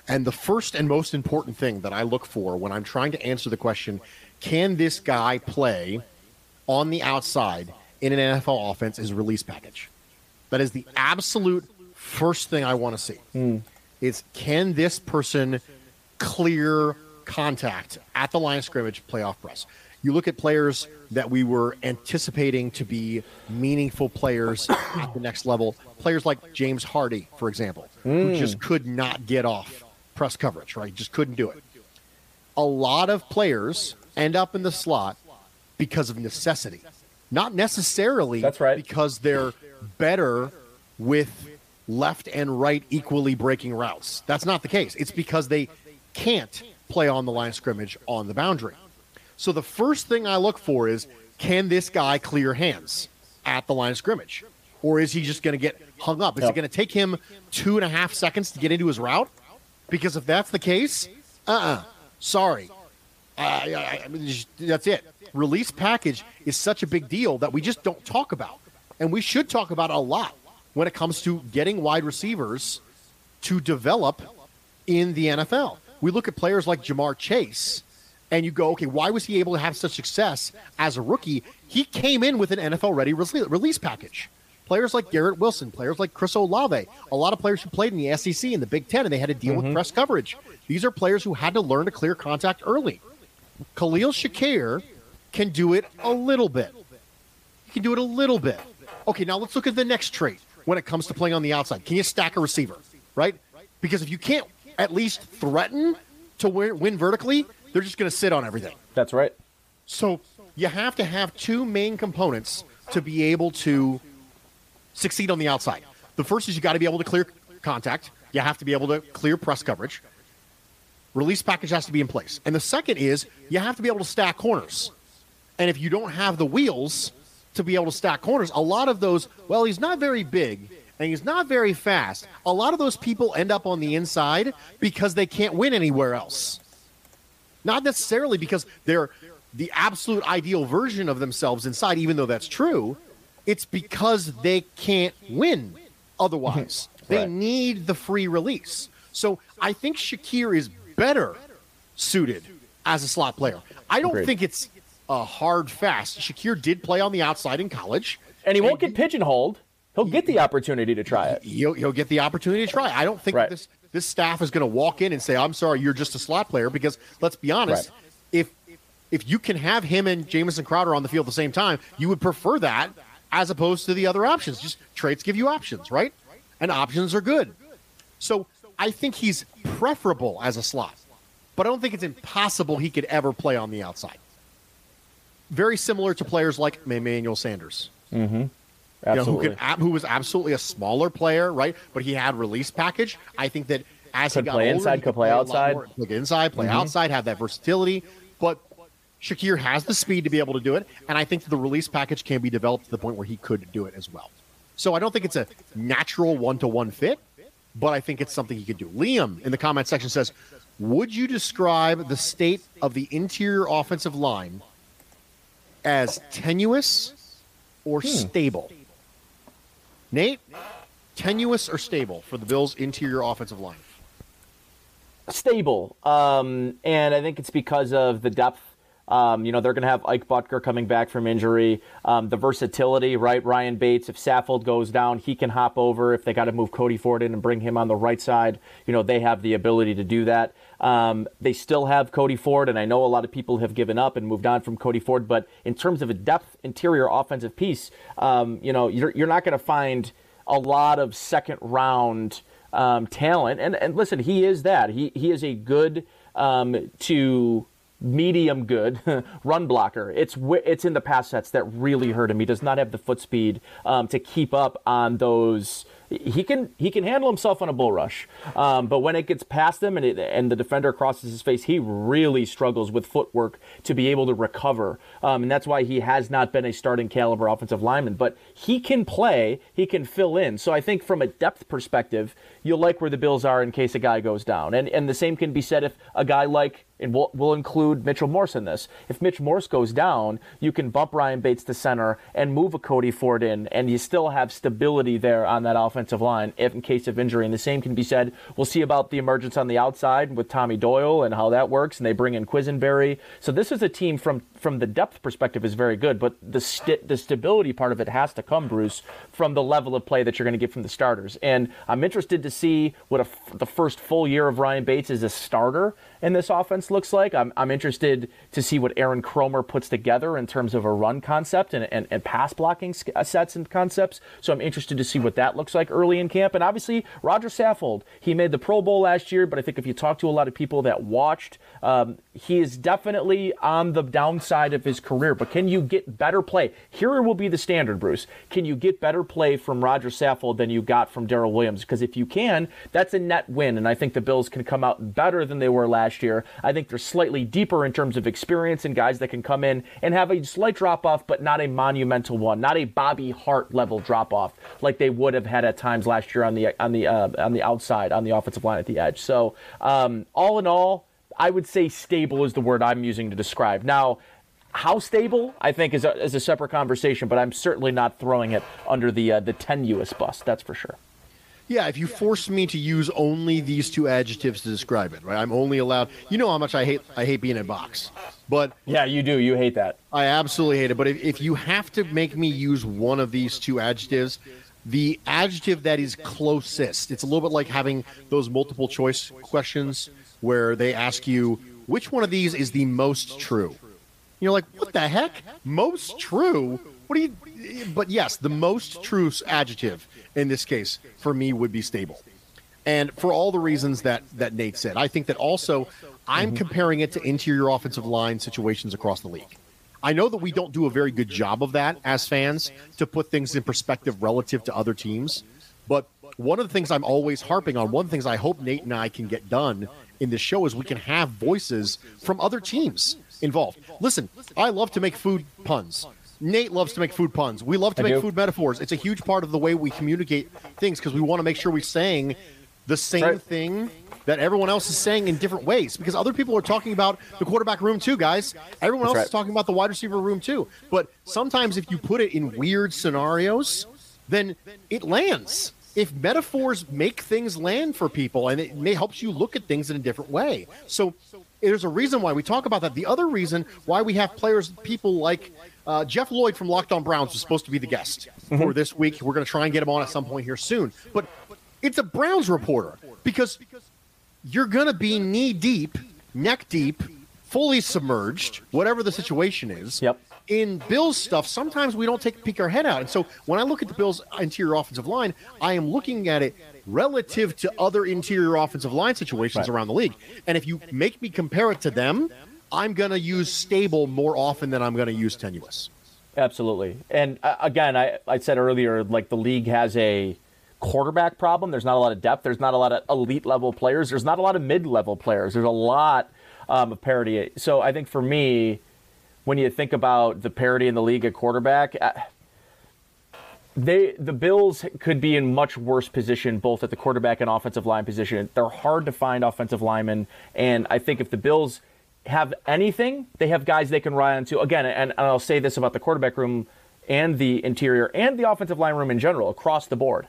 And the first and most important thing that I look for when I'm trying to answer the question, can this guy play on the outside in an NFL offense is release package. That is the absolute first thing I want to see. Hmm. Is can this person clear contact at the line of scrimmage playoff press? You look at players that we were anticipating to be meaningful players at the next level. Players like James Hardy, for example, who hmm. just could not get off press coverage, right? Just couldn't do it. A lot of players end up in the slot because of necessity, not necessarily That's right. because they're better with left and right equally breaking routes. That's not the case. It's because they can't play on the line of scrimmage on the boundary. So the first thing I look for is can this guy clear hands at the line of scrimmage? Or is he just going to get hung up? Is Yep. it going to take him two and a half seconds to get into his route? Because if that's the case, uh uh sorry. I, I, I mean, that's it. Release package is such a big deal that we just don't talk about. And we should talk about it a lot when it comes to getting wide receivers to develop in the NFL. We look at players like Ja'Marr Chase and you go, okay, why was he able to have such success as a rookie? He came in with an NFL ready release package. Players like Garrett Wilson, players like Chris Olave, a lot of players who played in the SEC and the Big Ten, and they had to deal with mm-hmm. press coverage. These are players who had to learn to clear contact early. Khalil Shakir can do it a little bit. He can do it a little bit. Okay, now let's look at the next trait when it comes to playing on the outside. Can you stack a receiver, right? Because if you can't at least threaten to win, vertically, they're just going to sit on everything. That's right. So you have to have two main components to be able to succeed on the outside. The first is you got to be able to clear contact. You have to be able to clear press coverage. Release package has to be in place. And the second is you have to be able to stack corners. And if you don't have the wheels to be able to stack corners, a lot of those, well, he's not very big and he's not very fast. A lot of those people end up on the inside because they can't win anywhere else. Not necessarily because they're the absolute ideal version of themselves inside, even though that's true. It's because they can't win otherwise. They Right. need the free release. So I think Shakir is better suited as a slot player. I don't Agreed. think it's a hard fast. Shakir did play on the outside in college. And he won't get pigeonholed. He'll get the opportunity to try it. He'll, he'll get the opportunity to try. I don't think Right. this this staff is going to walk in and say, "I'm sorry, you're just a slot player." Because let's be honest, Right. if if you can have him and Jamison Crowder on the field at the same time, you would prefer that as opposed to the other options. Just traits give you options, right? And options are good. So I think he's preferable as a slot, but I don't think it's impossible he could ever play on the outside. Very similar to players like Emmanuel Sanders you know, who, could, who was absolutely a smaller player, right? But he had release package. I think that as Could he got play older, inside, could play lot outside. Mm-hmm. more- Play inside, play outside, have that versatility. But Shakir has the speed to be able to do it, and I think that the release package can be developed to the point where he could do it as well. So I don't think it's a natural one-to-one fit, but I think it's something he could do. Liam in the comment section says, "Would you describe the state of the interior offensive line as tenuous or Hmm. stable?" Nate, tenuous or stable for the Bills' interior offensive line? stable. Um, and I think it's because of the depth. Um, you know, they're going to have Ike Boettger coming back from injury. Um, the versatility, right? Ryan Bates, if Saffold goes down, he can hop over. If they got to move Cody Ford in and bring him on the right side, you know, they have the ability to do that. Um, they still have Cody Ford, and I know a lot of people have given up and moved on from Cody Ford, but in terms of a depth interior offensive piece, um, you know, you're, you're not going to find a lot of second round um, talent. And and listen, he is that. He he is a good um, to medium good run blocker. It's it's in the pass sets that really hurt him. He does not have the foot speed um, to keep up on those. He can he can handle himself on a bull rush, um, but when it gets past him and it, and the defender crosses his face, he really struggles with footwork to be able to recover, um, and that's why he has not been a starting caliber offensive lineman. But he can play, he can fill in. So I think from a depth perspective, you'll like where the Bills are in case a guy goes down, and and the same can be said if a guy like and we'll, we'll include Mitchell Morse in this. If Mitch Morse goes down, you can bump Ryan Bates to center and move a Cody Ford in, and you still have stability there on that offensive line if in case of injury. And the same can be said. We'll see about the emergence on the outside with Tommy Doyle and how that works, and they bring in Quessenberry. So this is a team from from the depth perspective is very good, but the st- the stability part of it has to come, Bruce, from the level of play that you're going to get from the starters. And I'm interested to see what a, the first full year of Ryan Bates as a starter in this offense looks like. I'm, I'm interested to see what Aaron Kromer puts together in terms of a run concept and, and, and pass blocking uh, sets and concepts. So I'm interested to see what that looks like early in camp. And obviously, Roger Saffold, he made the Pro Bowl last year, but I think if you talk to a lot of people that watched, um, he is definitely on the downside of his career. But can you get better play? Here will be the standard, Bruce. Can you get better play from Roger Saffold than you got from Daryl Williams? Because if you can, that's a net win. And I think the Bills can come out better than they were last year. I think they're slightly deeper in terms of experience and guys that can come in and have a slight drop off, but not a monumental one, not a Bobby Hart level drop off like they would have had at times last year on the on the uh, on the outside on the offensive line at the edge. So um, all in all I would say stable is the word I'm using to describe. Now, how stable, I think, is a, is a separate conversation, but I'm certainly not throwing it under the uh, the tenuous bus. That's for sure. Yeah, if you force me to use only these two adjectives to describe it, right? I'm only allowed. You know how much I hate I hate being in a box, but yeah, you do. You hate that. I absolutely hate it. But if, if you have to make me use one of these two adjectives, the adjective that is closest, it's a little bit like having those multiple choice questions where they ask you which one of these is the most true. You're like, what the heck? Most true? What do you? But yes, the most true adjective in this case for me would be stable, and for all the reasons that that Nate said, I think that also I'm mm-hmm. comparing it to interior offensive line situations across the league. I know that we don't do a very good job of that as fans to put things in perspective relative to other teams, but one of the things I'm always harping on, one of the things I hope Nate and I can get done in this show is we can have voices from other teams involved. Listen, I love to make food puns. Nate loves to make food puns. We love to I make do. food metaphors. It's a huge part of the way we communicate things because we want to make sure we're saying the same right. thing that everyone else is saying in different ways because other people are talking about the quarterback room too, guys. Everyone That's else right. is talking about the wide receiver room too. But sometimes if you put it in weird scenarios, then it lands if metaphors make things land for people and it may helps you look at things in a different way. So there's a reason why we talk about that. The other reason why we have players, people like uh, Jeff Lloyd from Locked On Browns was supposed to be the guest mm-hmm. for this week. We're going to try and get him on at some point here soon. But it's a Browns reporter because you're going to be knee deep, neck deep, fully submerged, whatever the situation is. Yep in Bills stuff, sometimes we don't take peek our head out. And so when I look at the Bills' interior offensive line, I am looking at it relative to other interior offensive line situations right. around the league. And if you make me compare it to them, I'm going to use stable more often than I'm going to use tenuous. Absolutely. And uh, again, I, I said earlier, like the league has a quarterback problem. There's not a lot of depth. There's not a lot of elite level players. There's not a lot of mid level players. There's a lot um, of parity. So I think for me, when you think about the parity in the league at quarterback, uh, they the Bills could be in much worse position both at the quarterback and offensive line position. They're hard to find offensive linemen, and I think if the Bills have anything, they have guys they can rely on. Again, and, and I'll say this about the quarterback room and the interior and the offensive line room in general across the board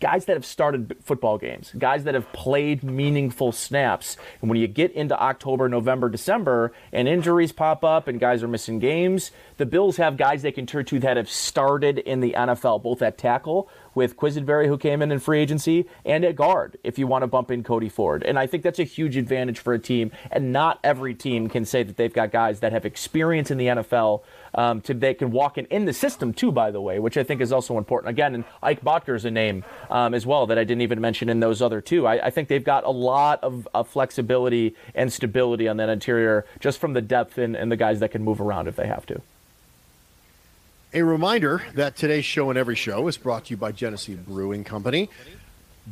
guys that have started football games, guys that have played meaningful snaps. And when you get into October, November, December, and injuries pop up and guys are missing games, the Bills have guys they can turn to that have started in the NFL, both at tackle with Quessenberry, who came in in free agency, and at guard if you want to bump in Cody Ford. And I think that's a huge advantage for a team. And not every team can say that they've got guys that have experience in the NFL um, to they can walk in in the system too. By the way, which I think is also important. Again, and Ike Boettger is a name um, as well that I didn't even mention in those other two. I, I think they've got a lot of, of, flexibility and stability on that interior just from the depth and, and the guys that can move around if they have to. A reminder that today's show and every show is brought to you by Genesee Brewing Company.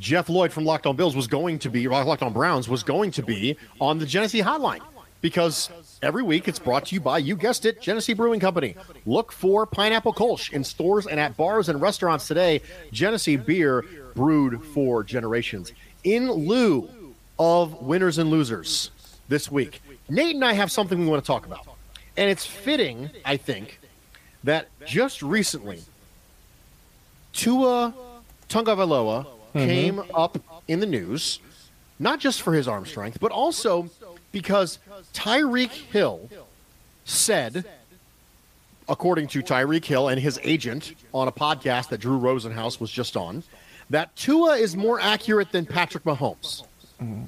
Jeff Lloyd from Locked On Bills was going to be, Locked On Browns was going to be on the Genesee Hotline because every week it's brought to you by, you guessed it, Genesee Brewing Company. Look for Pineapple Kolsch in stores and at bars and restaurants today. Genesee beer brewed for generations. In lieu of winners and losers, this week. Nate and I have something we want to talk about. And it's fitting, I think, that just recently Tua Tagovailoa mm-hmm. came up in the news, not just for his arm strength, but also because Tyreek Hill said, according to Tyreek Hill and his agent on a podcast that Drew Rosenhaus was just on, that Tua is more accurate than Patrick Mahomes. Mm-hmm.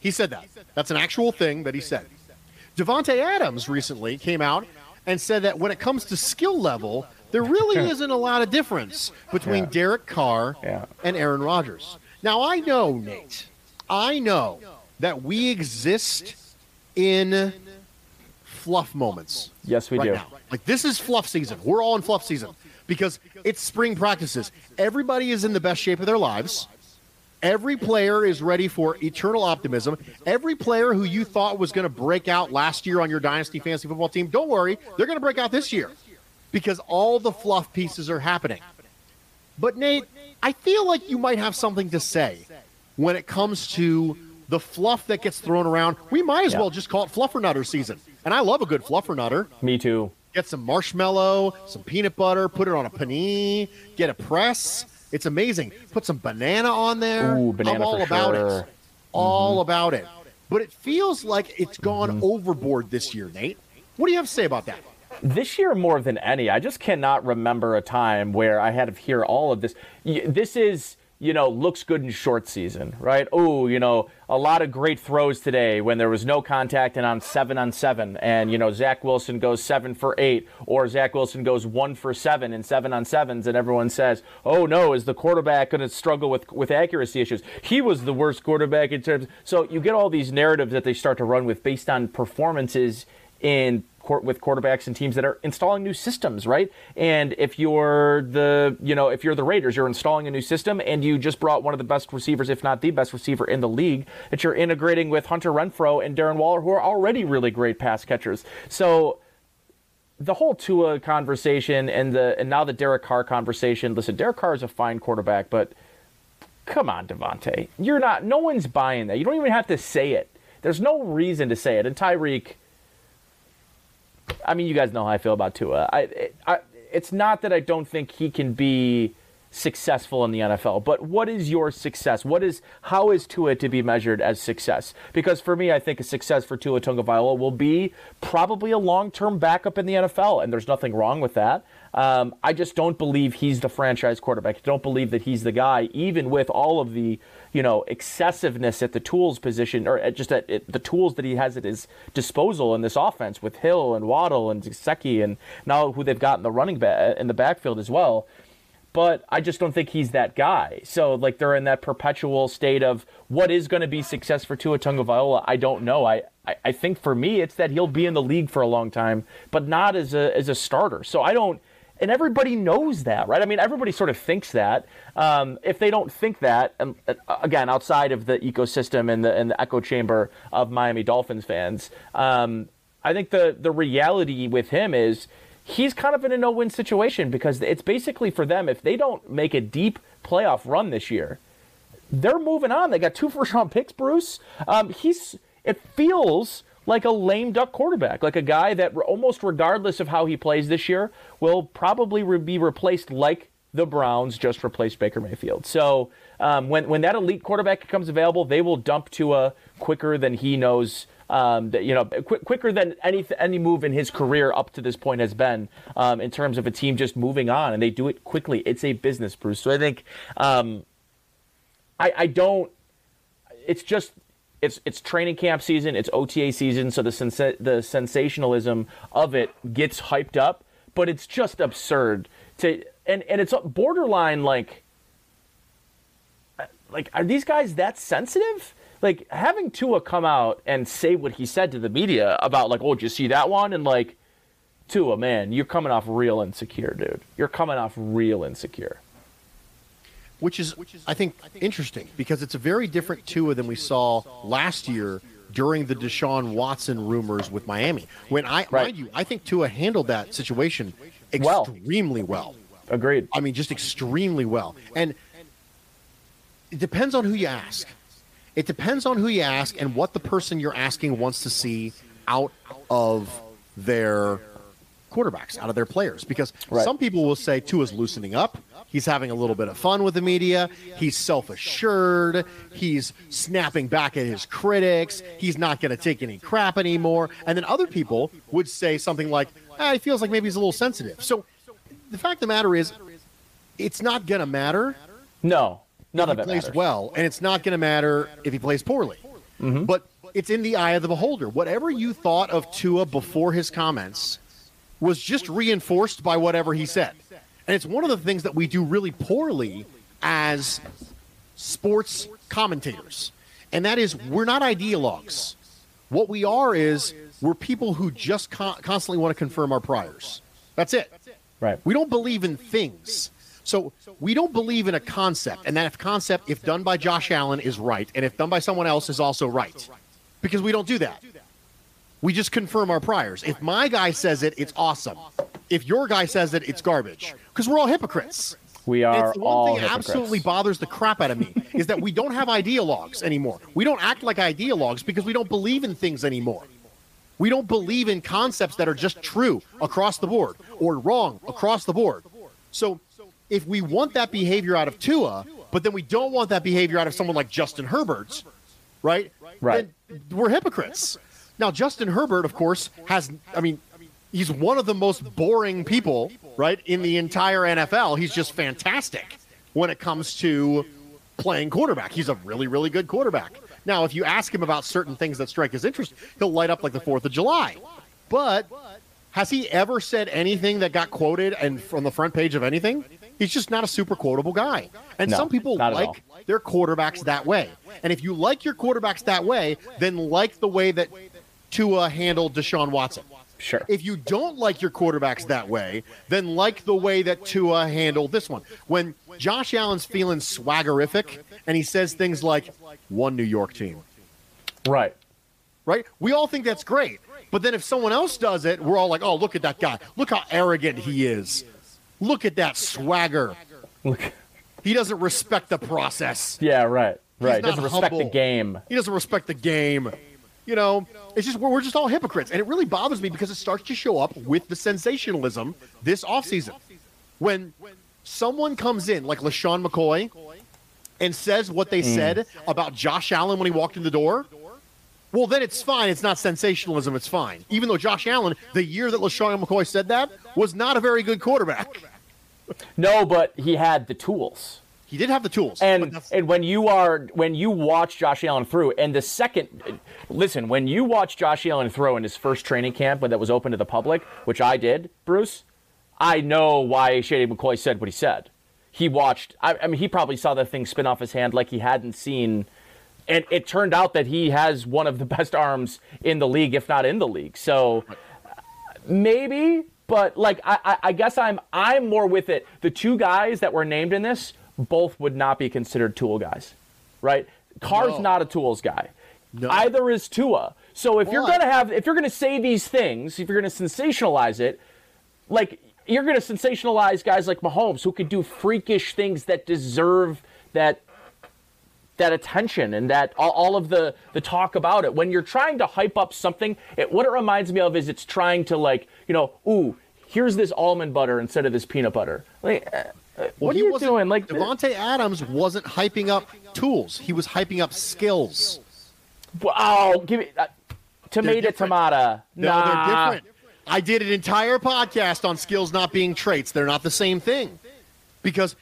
He said that. That's an actual thing that he said. Devonte Adams recently came out and said that when it comes to skill level, there really isn't a lot of difference between Yeah. Derek Carr Yeah. and Aaron Rodgers. Now I know, Nate. I know that we exist in fluff moments. Yes, we right do. now. Like this is fluff season. We're all in fluff season because it's spring practices. Everybody is in the best shape of their lives. Every player is ready for eternal optimism. Every player who you thought was going to break out last year on your dynasty fantasy football team, don't worry, they're going to break out this year because all the fluff pieces are happening. But Nate, I feel like you might have something to say when it comes to the fluff that gets thrown around. We might as Yeah. well just call it fluffer nutter season. And I love a good fluffer nutter. Me too. Get some marshmallow, some peanut butter, put it on a panini, get a press. It's amazing. Put some banana on there. Ooh, banana I'm all for about sure. it. All about it. But it feels like it's gone Mm-hmm. overboard this year, Nate. What do you have to say about that? This year more than any, I just cannot remember a time where I had to hear all of this. This is, you know, looks good in short season, right? Oh, you know, a lot of great throws today when there was no contact and on seven on seven, and you know Zach Wilson goes seven for eight, or Zach Wilson goes one for seven in seven on sevens, and everyone says, "Oh no, is the quarterback going to struggle with with accuracy issues? He was the worst quarterback in terms." So you get all these narratives that they start to run with based on performances in court with quarterbacks and teams that are installing new systems, right? And if you're the, you know, if you're the Raiders, you're installing a new system and you just brought one of the best receivers, if not the best receiver in the league, that you're integrating with Hunter Renfrow and Darren Waller, who are already really great pass catchers. So the whole Tua conversation and the and now the Derek Carr conversation. Listen, Derek Carr is a fine quarterback, but come on, Davante. You're not no one's buying that. You don't even have to say it. There's no reason to say it. And Tyreek I mean, you guys know how I feel about Tua. I, I, it's not that I don't think he can be successful in the NFL, but what is your success? What is how is Tua to be measured as success? Because for me, I think a success for Tua Tagovailoa will be probably a long-term backup in the NFL, and there's nothing wrong with that. Um, I just don't believe he's the franchise quarterback. I don't believe that he's the guy, even with all of the you know excessiveness at the tools position or at just at, the tools that he has at his disposal in this offense with Hill and Waddle and Gesicki and now who they've got in the running back in the backfield as well. But I just don't think he's that guy. So like they're in that perpetual state of what is going to be success for Tua Tagovailoa. I don't know. I, I I think for me it's that he'll be in the league for a long time, but not as a as a starter. So I don't and everybody knows that, right? I mean, everybody sort of thinks that. Um, if they don't think that, and uh, again, outside of the ecosystem and the and the echo chamber of Miami Dolphins fans, um, I think the the reality with him is he's kind of in a no-win situation because it's basically for them if they don't make a deep playoff run this year, they're moving on. They got two first-round picks, Bruce. Um, he's it feels like a lame duck quarterback, like a guy that almost regardless of how he plays this year will probably re- be replaced like the Browns just replaced Baker Mayfield. So um, when when that elite quarterback becomes available, they will dump Tua quicker than he knows. Um, that, you know, qu- quicker than any any move in his career up to this point has been um, in terms of a team just moving on, and they do it quickly. It's a business, Bruce. So I think um, I, I don't. It's just it's it's training camp season, it's OTA season, so the sensa- the sensationalism of it gets hyped up, but it's just absurd to and and it's borderline like like are these guys that sensitive? Like having Tua come out and say what he said to the media about like, oh, did you see that one? And like, Tua, man, you're coming off real insecure, dude. You're coming off real insecure. Which is, I think, interesting because it's a very different Tua than we saw last year during the Deshaun Watson rumors with Miami. When I, Right. mind you, I think Tua handled that situation Well. extremely well. Agreed. I mean, just extremely well. And it depends on who you ask. It depends on who you ask and what the person you're asking wants to see out of their quarterbacks, out of their players. Because Right. some people will say Tua's loosening up. He's having a little bit of fun with the media. He's self assured. He's snapping back at his critics. He's not going to take any crap anymore. And then other people would say something like, ah, he feels like maybe he's a little sensitive. So the fact of the matter is, it's not going to matter No, none if of he it plays matters. well, and it's not going to matter if he plays poorly. Mm-hmm. But it's in the eye of the beholder. Whatever you thought of Tua before his comments was just reinforced by whatever he said. And it's one of the things that we do really poorly as sports commentators. And that is, we're not ideologues. What we are is, we're people who just con- constantly want to confirm our priors. That's it. Right. We don't believe in things. So we don't believe in a concept, and that if concept, if done by Josh Allen, is right, and if done by someone else, is also right, because we don't do that. We just confirm our priors. If my guy says it, it's awesome. If your guy says it, it's garbage. Because we're all hypocrites. We are it's the one thing hypocrites. absolutely bothers the crap out of me is that we don't have ideologues anymore. We don't act like ideologues because we don't believe in things anymore. We don't believe in concepts that are just true across the board or wrong across the board. So if we want that behavior out of Tua, but then we don't want that behavior out of someone like Justin Herbert, right? Right. Then we're hypocrites. Now, Justin Herbert, of course, has, I mean, he's one of the most boring people, right, in the entire NFL. He's just fantastic when it comes to playing quarterback. He's a really, really good quarterback. Now, if you ask him about certain things that strike his interest, he'll light up like the 4th of July. But has he ever said anything that got quoted and from the front page of anything? He's just not a super quotable guy. And No, some people like their quarterbacks that way. And if you like your quarterbacks that way, then like the way that Tua uh, handled Deshaun Watson. Sure. If you don't like your quarterbacks that way, then like the way that Tua handled this one. When Josh Allen's feeling swaggerific and he says things like, one New York team, right. right? We all think that's great. But then if someone else does it, we're all like, oh, look at that guy. Look how arrogant he is. Look at that swagger. Look. He doesn't respect the process. Yeah. Right. Right. not Doesn't respect the game. He doesn't respect the game. You know, it's just we're, we're just all hypocrites, and it really bothers me because it starts to show up with the sensationalism this offseason. When someone comes in like LeSean McCoy and says what they mm. said about Josh Allen when he walked in the door, well, then it's fine. It's not sensationalism. It's fine. Even though Josh Allen, the year that LeSean McCoy said that, was not a very good quarterback. No, but he had the tools. He did have the tools. And and when you are when you watch Josh Allen through, and the second, listen, when you watch Josh Allen throw in his first training camp when that was open to the public, which I did, Bruce, I know why Shady McCoy said what he said. He watched. I, I mean, he probably saw the thing spin off his hand like he hadn't seen. And it turned out that he has one of the best arms in the league, if not in the league. So maybe, but like I, I, I guess I'm I'm more with it. The two guys that were named in this both would not be considered tool guys, right? Carr's No. not a tools guy. No. Either is Tua. So if you're gonna have, if you're gonna say these things, if you're gonna sensationalize it, like you're gonna sensationalize guys like Mahomes who could do freakish things that deserve that that attention and that all, all of the the talk about it when you're trying to hype up something it what it reminds me of is it's trying to like you know ooh here's this almond butter instead of this peanut butter like uh, Well, what are you doing like Davante Adams wasn't hyping up tools. He was hyping up skills. oh give me uh, tomato tomato No, nah. they're different. I did an entire podcast on skills not being traits. They're not the same thing because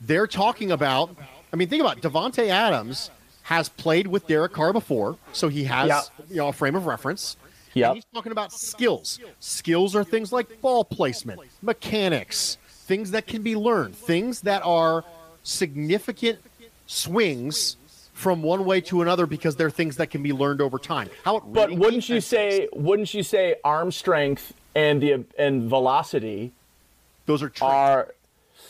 they're talking about. I mean, think about it. Davante Adams has played with Derek Carr before, so he has Yeah. you know a frame of reference. Yep. And he's talking about skills. Skills are things like ball placement, mechanics, things that can be learned, things that are significant swings from one way to another because they're things that can be learned over time. How it but wouldn't you say wouldn't you say arm strength and the and velocity those are traits, are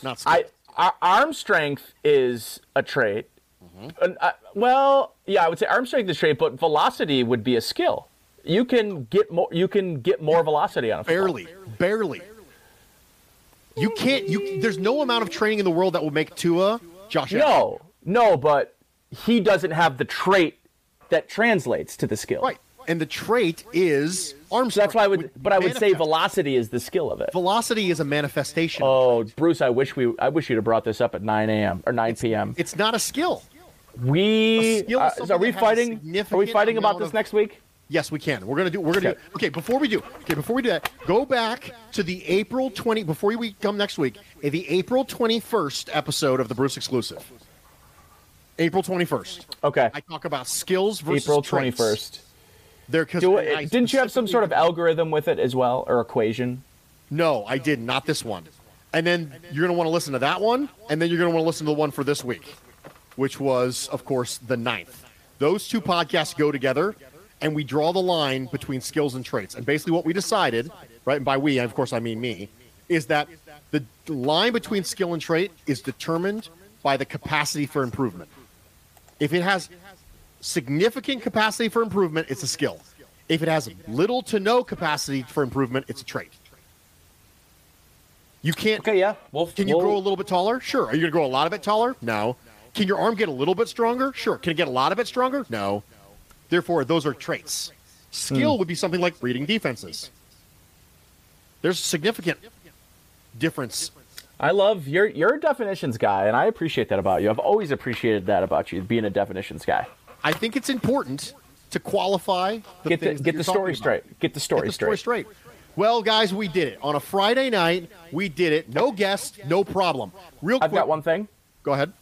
not skills? I ar- arm strength is a trait. Mm-hmm. Uh, well, yeah, I would say arm strength is a trait, but velocity would be a skill. You can get more. You can get more velocity on a football. barely, barely. You can't. You there's no amount of training in the world that will make Tua Josh. Allen. No, no, but he doesn't have the trait that translates to the skill. Right. And the trait is arm So that's why I would, but I would say velocity is the skill of it. velocity is a manifestation. Oh, Bruce, I wish we, I wish you'd have brought this up at 9 a.m. or 9 p.m. It's not a skill. We, A skill uh, are we that has a fighting? Are we fighting about this of- next week? Yes, we can. We're gonna do. We're gonna Okay. do. Okay, before we do. Okay, before we do that, go back to the April twenty. Before we come next week, the April twenty first episode of the Bruce exclusive. April twenty first. Okay, I talk about skills versus April traits. 21st. There, 'cause Do I didn't you have some sort of algorithm with it as well, or equation? No, I did not this one. And then you're going to want to listen to that one, and then you're going to want to listen to the one for this week, which was, of course, the ninth. Those two podcasts go together, and we draw the line between skills and traits. And basically, what we decided, right, and by we, of course, I mean me, is that the line between skill and trait is determined by the capacity for improvement. If it has significant capacity for improvement, it's a skill. If it has little to no capacity for improvement, it's a trait. You can't. Okay, yeah. Well, Can you we'll- grow a little bit taller? Sure. Are you going to grow a lot of it taller? No. Can your arm get a little bit stronger? Sure. Can it get a lot of it stronger? No. Therefore, those are traits. Skill would be something like reading defenses. There's a significant difference. I love you're you're definitions guy, and I appreciate that about you. I've always appreciated that about you, being a definitions guy. I think it's important to qualify the Get the get the story straight. Get the story Get the straight. straight. Well, guys, we did it on a Friday night. We did it. No guest, no problem. Real quick. I've got one thing. Go ahead.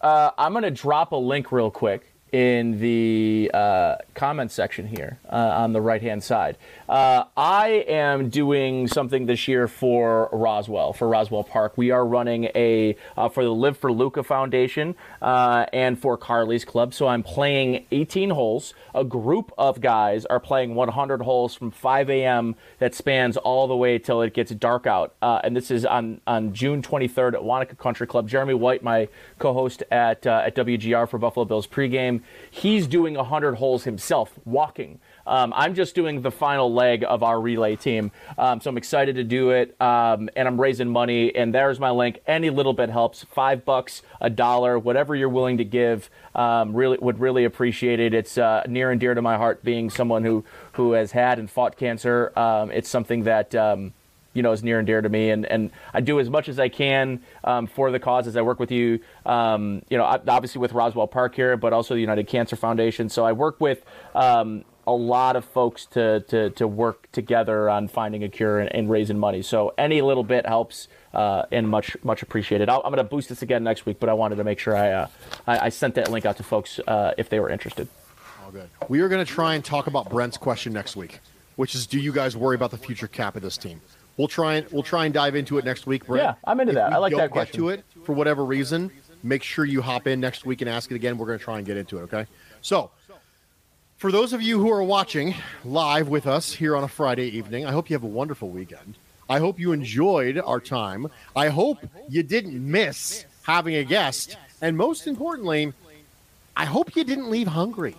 Uh, I'm going to drop a link real quick in the uh, comment section here uh, on the right hand side. Uh, I am doing something this year for Roswell, for Roswell Park. We are running a uh, for the Live for Luca Foundation uh, and for Carly's Club. So I'm playing 18 holes. A group of guys are playing 100 holes from 5 a.m. that spans all the way till it gets dark out. Uh, and this is on, on June 23rd at Wanakah Country Club. Jeremy White, my co-host at uh, at WGR for Buffalo Bills pregame, he's doing 100 holes himself, walking. Um, I'm just doing the final leg of our relay team, um, so I'm excited to do it, um, and I'm raising money. And there's my link. Any little bit helps. Five bucks, a dollar, whatever you're willing to give. Um, really would really appreciate it. It's uh, near and dear to my heart, being someone who who has had and fought cancer. Um, it's something that. You know, is near and dear to me, and, and I do as much as I can um, for the cause as I work with you. Um, you know, obviously with Roswell Park here, but also the United Cancer Foundation. So I work with um, a lot of folks to, to to work together on finding a cure and, and raising money. So any little bit helps, uh, and much much appreciated. I'll, I'm going to boost this again next week, but I wanted to make sure I uh, I, I sent that link out to folks uh, if they were interested. All good. We are going to try and talk about Brent's question next week, which is, do you guys worry about the future cap of this team? We'll try and we'll try and dive into it next week, Brent. Yeah, I'm into If that. I like that get question. to it for whatever reason. Make sure you hop in next week and ask it again. We're going to try and get into it. Okay. So, for those of you who are watching live with us here on a Friday evening, I hope you have a wonderful weekend. I hope you enjoyed our time. I hope you didn't miss having a guest, and most importantly, I hope you didn't leave hungry.